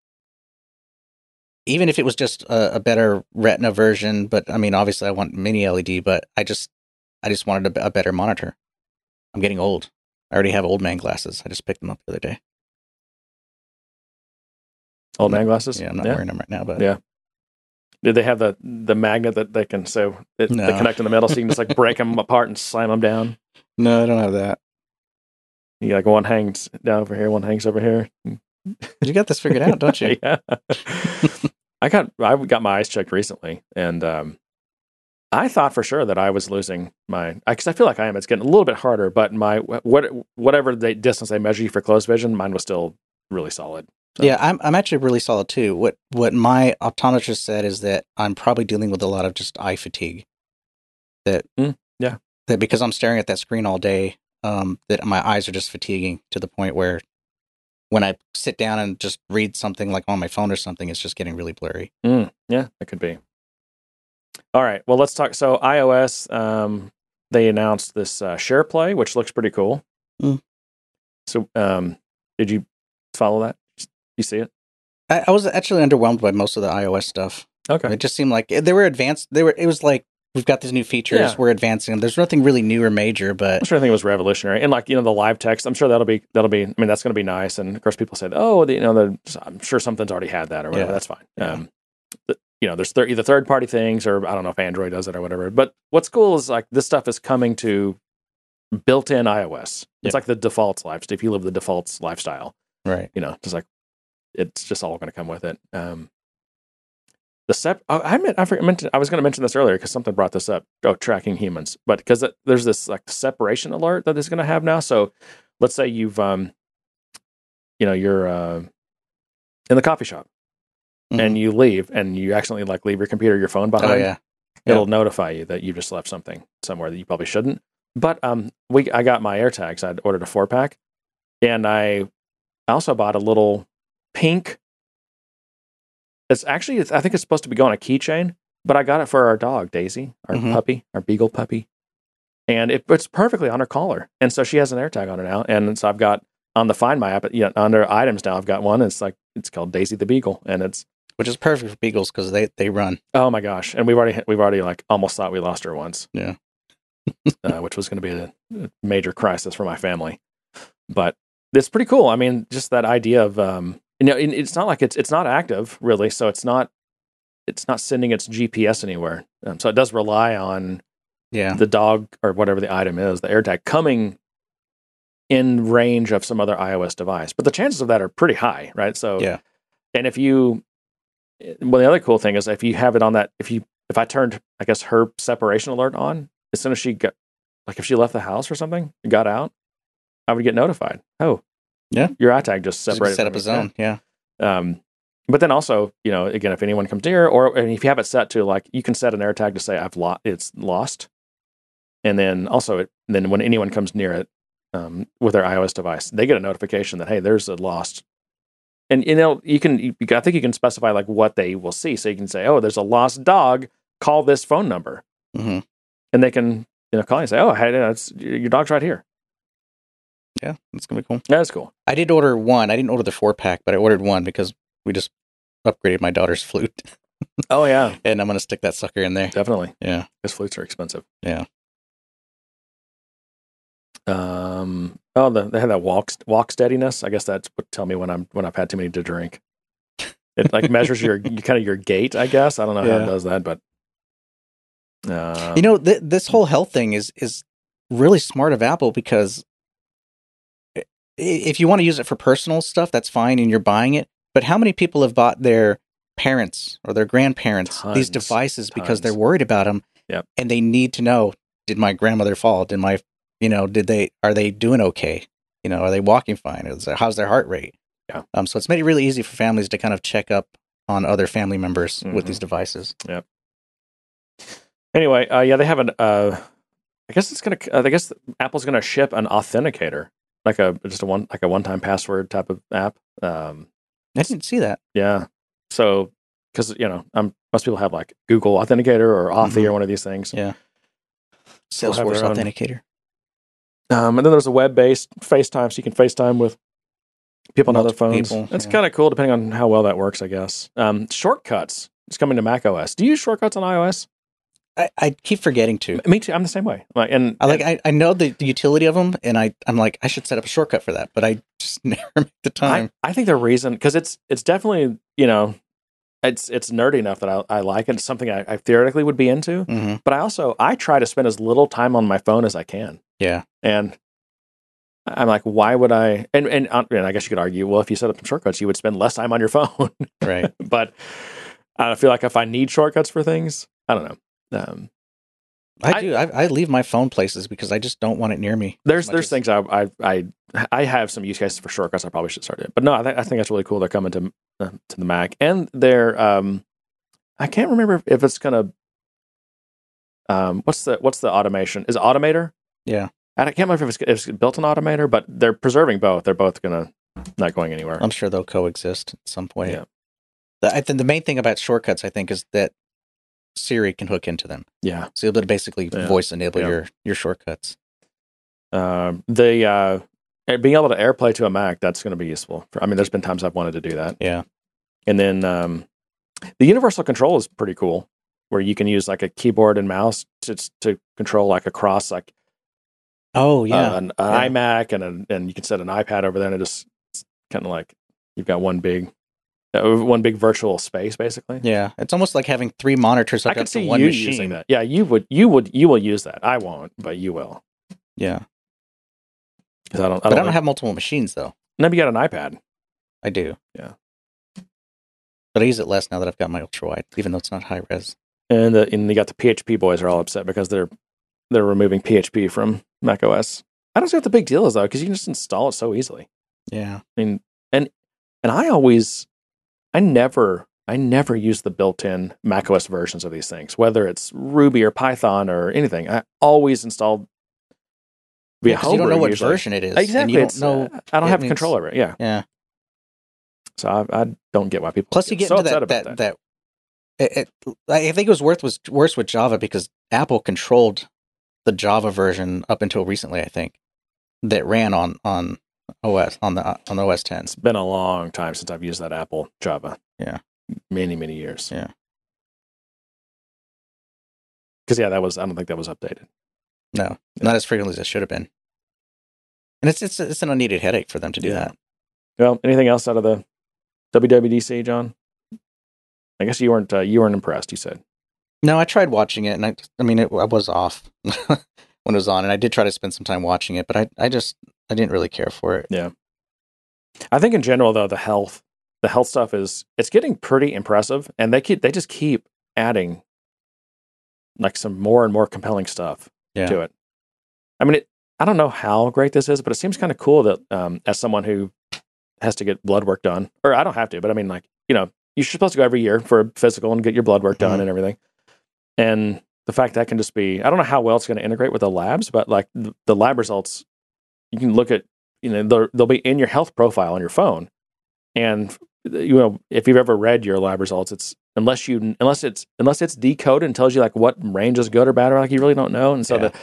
even if it was just a, a better Retina version, but I mean, obviously, I want mini LED, but I just, I just wanted a, a better monitor. I'm getting old. I already have old man glasses. I just picked them up the other day. Old man glasses. Yeah, I'm not wearing them right now, but Yeah. Did they have the the magnet that they can so it, they connect in the middle so you can just like break them [LAUGHS] apart and slam them down? no, I don't have that. You like one hangs down over here, one hangs over here. You got this figured out, don't you? [LAUGHS] yeah. [LAUGHS] I got I got my eyes checked recently, and um, I thought for sure that I was losing my because I feel like I am. It's getting a little bit harder, but my what whatever the distance they measure you for close vision, mine was still really solid. So- Yeah, I'm I'm actually really solid too. What what my optometrist said is that I'm probably dealing with a lot of just eye fatigue. That Mm, yeah. that because I'm staring at that screen all day, um, that my eyes are just fatiguing to the point where when I sit down and just read something like on my phone or something, it's just getting really blurry. Mm, yeah, it could be. All right. Well, let's talk. So iOS, um, they announced this uh, SharePlay, which looks pretty cool. Mm. So, um, did you follow that? You see it? I, I was actually underwhelmed by most of the iOS stuff. Okay. It just seemed like they were advanced. They were. It was like we've got these new features. Yeah. We're advancing. There's nothing really new or major, but I'm sure I think it was revolutionary, and like you know the live text. I'm sure that'll be that'll be. I mean, that's going to be nice. And of course, people said, "Oh, the, you know, the, I'm sure something's already had that or whatever." Yeah. That's fine. Yeah. Um, you know, there's thir- either third party things or I don't know if Android does it or whatever. But what's cool is like this stuff is coming to built in iOS. Yeah. It's like the defaults lifestyle. If you live the defaults lifestyle, right. you know, just like it's just all going to come with it. Um, the sep, oh, I meant I, meant to, I was going to mention this earlier because something brought this up. Oh, tracking humans, but because there's this like separation alert that it's going to have now. So let's say you've um, you know, you're uh, in the coffee shop and you leave and you accidentally like leave your computer, your phone behind. Oh yeah. It'll notify you that you just left something somewhere that you probably shouldn't. But um, we I got my AirTags. I'd ordered a four pack, and I also bought a little pink. It's actually it's, I think it's supposed to be going a keychain, but I got it for our dog Daisy, our Mhm. puppy, our beagle puppy, and it fits perfectly on her collar. And so she has an AirTag on her now, and so I've got on the Find My app, you know, under items now, I've got one. It's like it's called Daisy the Beagle, and it's Which is perfect for beagles because they they run. Oh my gosh! And we've already we've already like almost thought we lost her once. Yeah. [LAUGHS] uh, which was going to be a, a major crisis for my family. But it's pretty cool. I mean, just that idea of um, you know, it's not like it's it's not active really, so it's not it's not sending its GPS anywhere. Um, so it does rely on Yeah. the dog or whatever the item is, the AirTag coming in range of some other iOS device. But the chances of that are pretty high, right? So Yeah. And if you well the other cool thing is if you have it on that if you if I turned I guess her separation alert on, as soon as she got like if she left the house or something, got out, I would get notified. Oh. Yeah. Your iTag just Just separated. set up a zone. Yeah. Um, but then also, you know, again, if anyone comes near, or and if you have it set to like, you can set an AirTag to say I've lost, it's lost, and then also, it, then when anyone comes near it um, with their iOS device, they get a notification that hey, there's a lost. And you know, you can, you, I think you can specify like what they will see, so you can say, oh, there's a lost dog. Call this phone number, hmm and they can you know call you and say, oh, hey, it's, your dog's right here. Yeah. That's gonna be cool. That's cool. I did order one. I didn't order the four pack, but I ordered one because we just upgraded my daughter's [LAUGHS] flute, Oh yeah, and I'm gonna stick that sucker in there. definitely. Yeah. Because flutes are expensive. Yeah. Um. Oh, the, they have that walk walk steadiness. I guess that's what tell me when I'm when I've had too many to drink. It like measures your kind of your gait. I guess I don't know how it does that, but uh, You know, th- this whole health thing is is really smart of Apple because if you want to use it for personal stuff, that's fine, and you're buying it. But how many people have bought their parents or their grandparents these Tons, devices because they're worried about them, Yep. and they need to know: Did my grandmother fall? Did my, you know, did they are they doing okay? You know, are they walking fine? Is there, how's their heart rate? Yeah. Um. So it's made it really easy for families to kind of check up on other family members with Mhm. these devices. Yeah. Anyway, uh, yeah, they have an. Uh, I guess it's gonna. Uh, I guess Apple's gonna ship an authenticator, like a just a one like a one time password type of app. Um, I didn't see that. Yeah. So, because you know, um, most people have like Google Authenticator or Authy Mhm. or one of these things. Yeah. Salesforce Authenticator. Um, and then there's a web-based FaceTime, so you can FaceTime with people on other phones. people, That's yeah. kind of cool, depending on how well that works, I guess. Um, shortcuts. It's coming to Mac OS. Do you use shortcuts on iOS? I, I keep forgetting to. Me too. I'm the same way. Like, and I like I, I know the, the utility of them, and I I'm like I should set up a shortcut for that, but I just [LAUGHS] never make the time. I, I think the reason because it's it's definitely you know it's it's nerdy enough that I, I like it. It's something I, I theoretically would be into. hmm But I also I try to spend as little time on my phone as I can. Yeah, And I'm like, why would I? And, and uh, and I guess you could argue, well, if you set up some shortcuts, you would spend less time on your [LAUGHS] phone. right. [LAUGHS] but I feel like if I need shortcuts for things, I don't know. Um, I, do. I, I leave my phone places because I just don't want it near me. There's there's as- things I, I I I have some use cases for shortcuts. I probably should start it, but no, I, th- I think that's really cool. They're coming to uh, to the Mac, and they're um, I can't remember if it's gonna um, what's the what's the automation? Is it Automator? Yeah. And I can't remember if it's, if it's built in Automator, but they're preserving both. They're both gonna not going anywhere. I'm sure they'll coexist at some point. Yeah. The, I think the main thing about shortcuts, I think, is that Siri can hook into them, yeah. so you'll be able to basically Yeah. voice enable Yeah. your your shortcuts. Um, the uh, being able to AirPlay to a Mac that's going to be useful. For, I mean, there's been times I've wanted to do that. Yeah. And then um, the universal control is pretty cool, where you can use like a keyboard and mouse to to control like across like Oh uh, yeah, an, an Yeah. iMac and and you can set an iPad over there and it just kind of like you've got one big uh, one big virtual space basically. yeah. It's almost like having three monitors I could see one you machine. using that. Yeah, you would you would you will use that. I won't, but you will. Yeah, 'Cause I don't. I but I don't, don't think- have multiple machines though. Maybe you got an iPad. I do. Yeah. but I use it less now that I've got my ultra wide, even though it's not high res. and the, and you got the PHP boys are all upset because they're they're removing PHP from Mac OS. I don't see what the big deal is though, because you can just install it so easily. Yeah, I mean, and and I always, I never, I never use the built-in Mac OS versions of these things, whether it's Ruby or Python or anything. I always install via because you don't know what usually. version it is. Exactly. Don't know. uh, I don't have means- control over it. Yeah. Yeah. So I, I don't get why people. Plus, you get so into upset that that that. it, it, I think it was worth was worse with Java because Apple controlled the Java version up until recently. I think that ran on on OS on the on OS 10. It's been a long time since I've used that Apple Java. Yeah. Many, many years. Yeah. Because yeah, that was I don't think that was updated. No, not as frequently as it should have been. And it's it's it's an unneeded headache for them to do Yeah. that. Well, anything else out of the WWDC, John? I guess you weren't uh, you weren't impressed. You said No, I tried watching it, and I I mean it, I was off [LAUGHS] when it was on, and I did try to spend some time watching it, but I I just I didn't really care for it. Yeah. I think in general though the health the health stuff is it's getting pretty impressive, and they keep they just keep adding like some more and more compelling stuff Yeah. to it. I mean, it, I don't know how great this is, but it seems kind of cool that um, as someone who has to get blood work done, or I don't have to, but I mean, like you know, you're supposed to go every year for a physical and get your blood work done Mhm. and everything, and the fact that can just be I don't know how well it's going to integrate with the labs, but like the, the lab results, you can look at you know they'll, they'll be in your health profile on your phone, and you know if you've ever read your lab results, it's unless you unless it's unless it's decoded and tells you like what range is good or bad or like you really don't know, and so Yeah. the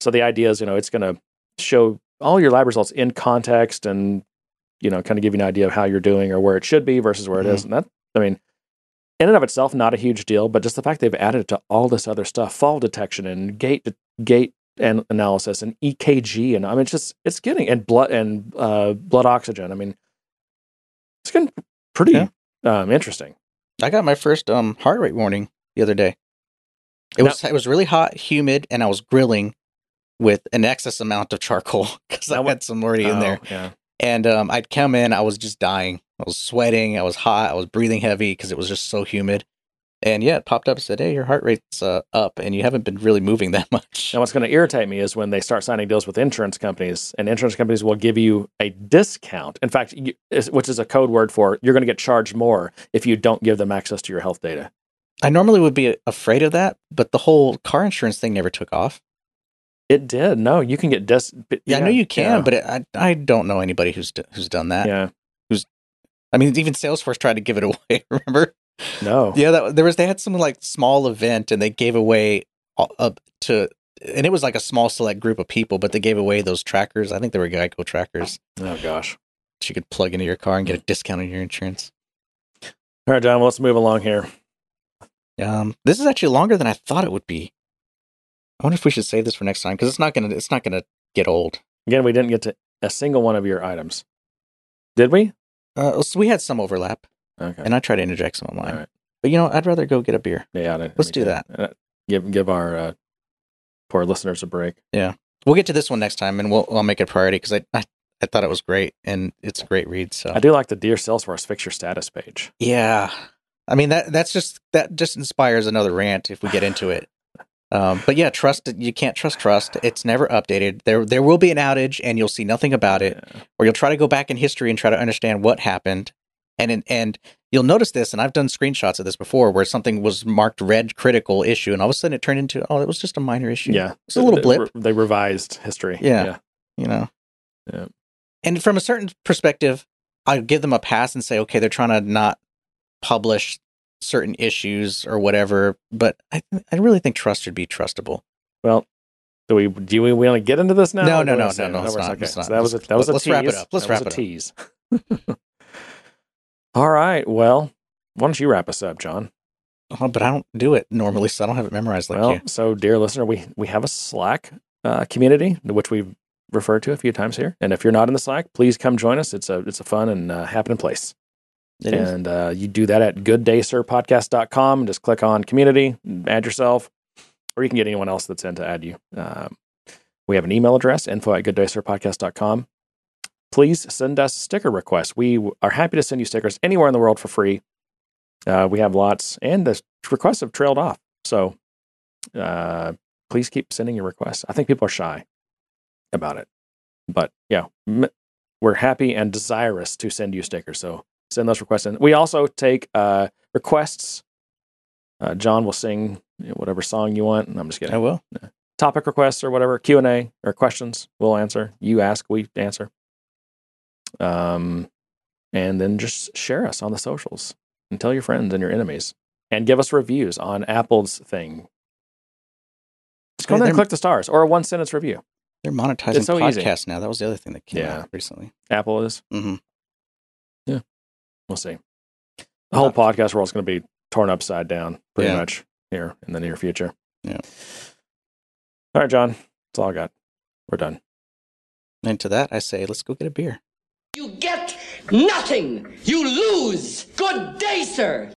so the idea is you know it's going to show all your lab results in context and you know kind of give you an idea of how you're doing or where it should be versus where it mm-hmm. is, and that I mean. In and of itself, not a huge deal, but just the fact they've added it to all this other stuff, fall detection and gait gait and analysis and EKG, and I mean, it's just it's getting and blood and uh, blood oxygen. I mean, it's getting pretty Yeah. um, interesting. I got my first um heart rate warning the other day. It Now- was it was really hot, humid, and I was grilling with an excess amount of charcoal [LAUGHS] because I had some already in there. Oh, yeah. And um, I'd come in, I was just dying. I was sweating, I was hot, I was breathing heavy because it was just so humid. And yeah, it popped up and said, "Hey, your heart rate's uh, up, and you haven't been really moving [LAUGHS] that much." Now, what's going to irritate me is when they start signing deals with insurance companies, and insurance companies will give you a discount. In fact, you, which is a code word for you're going to get charged more if you don't give them access to your health data. I normally would be afraid of that, but the whole car insurance thing never took off. It did. No, you can get dis. Yeah, I know you can, yeah, but it, I I don't know anybody who's d- who's done that. yeah, I mean, even Salesforce tried to give it [LAUGHS] away. Remember? no, Yeah, that, there was they had some like small event and they gave away up to and it was like a small select group of people, but they gave away those trackers. I think they were Geico trackers. oh gosh. that You could plug into your car and get a discount on your insurance. All right, John. Well, let's move along here. Um, this is actually longer than I thought it would be. I wonder if we should save this for next time because it's not gonna it's not gonna get old. Again, we didn't get to a single one of your items. Did we? Uh, so we had some overlap, Okay. and I tried to interject some of mine. right. But you know, I'd rather go get a beer. Yeah. I- Let's do that. Uh, give give our uh, poor listeners a break. Yeah, we'll get to this one next time, and we'll I'll make it a priority because I, I I thought it was great, and it's a great read. So I do like the Dear Salesforce fix your status page. Yeah. I mean that that's just that just inspires another rant if we get into it. Um, but yeah, trust you can't trust trust. It's never updated. There there will be an outage, and you'll see nothing about it, Yeah. or you'll try to go back in history and try to understand what happened. And in, and you'll notice this, and I've done screenshots of this before, where something was marked red critical issue, and all of a sudden it turned into oh, it was just a minor issue. Yeah, it's a little blip. They revised history. Yeah. you know. Yeah. And from a certain perspective, I give them a pass and say, okay, they're trying to not publish certain issues or whatever. But I, I really think trust should be trustable. Well, do we do we want to get into this now? No, no, no, no, no, it's not, okay. it's not. So that was a, that was a Let's wrap it up. Let's That wrap a it up. tease. [LAUGHS] All right. Well, why don't you wrap us up, John? Oh, but I don't do it normally, so I don't have it memorized like well, you. so dear listener, we we have a Slack uh, community which we've referred to a few times here, and if you're not in the Slack, please come join us. It's a it's a fun and uh, happening place. It and uh, you do that at gooddaysirpodcast.com. Just click on community, add yourself, or you can get anyone else that's in to add you. Um, we have an email address, info at gooddaysirpodcast.com. Please send us sticker requests. We are happy to send you stickers anywhere in the world for free. Uh, we have lots, and the requests have trailed off. So uh, please keep sending your requests. I think people are shy about it. But yeah, m- we're happy and desirous to send you stickers. So send those requests in. We also take uh, requests. Uh, John will sing whatever song you want. I'm just kidding. I will. Topic requests or whatever Q and A or questions, we'll answer. You ask, we answer. Um, and then just share us on the socials and tell your friends and your enemies, and give us reviews on Apple's thing. Just go Yeah, there and click the stars or a one sentence review. They're monetizing It's so easy. podcasts now. That was the other thing that came Yeah. out recently. Apple is. hmm We'll see. The whole podcast world's going to be torn upside down pretty Yeah. much here in the near future. Yeah. All right, John. That's all I got. We're done. And to that, I say, let's go get a beer. You get nothing. You lose. Good day, sir.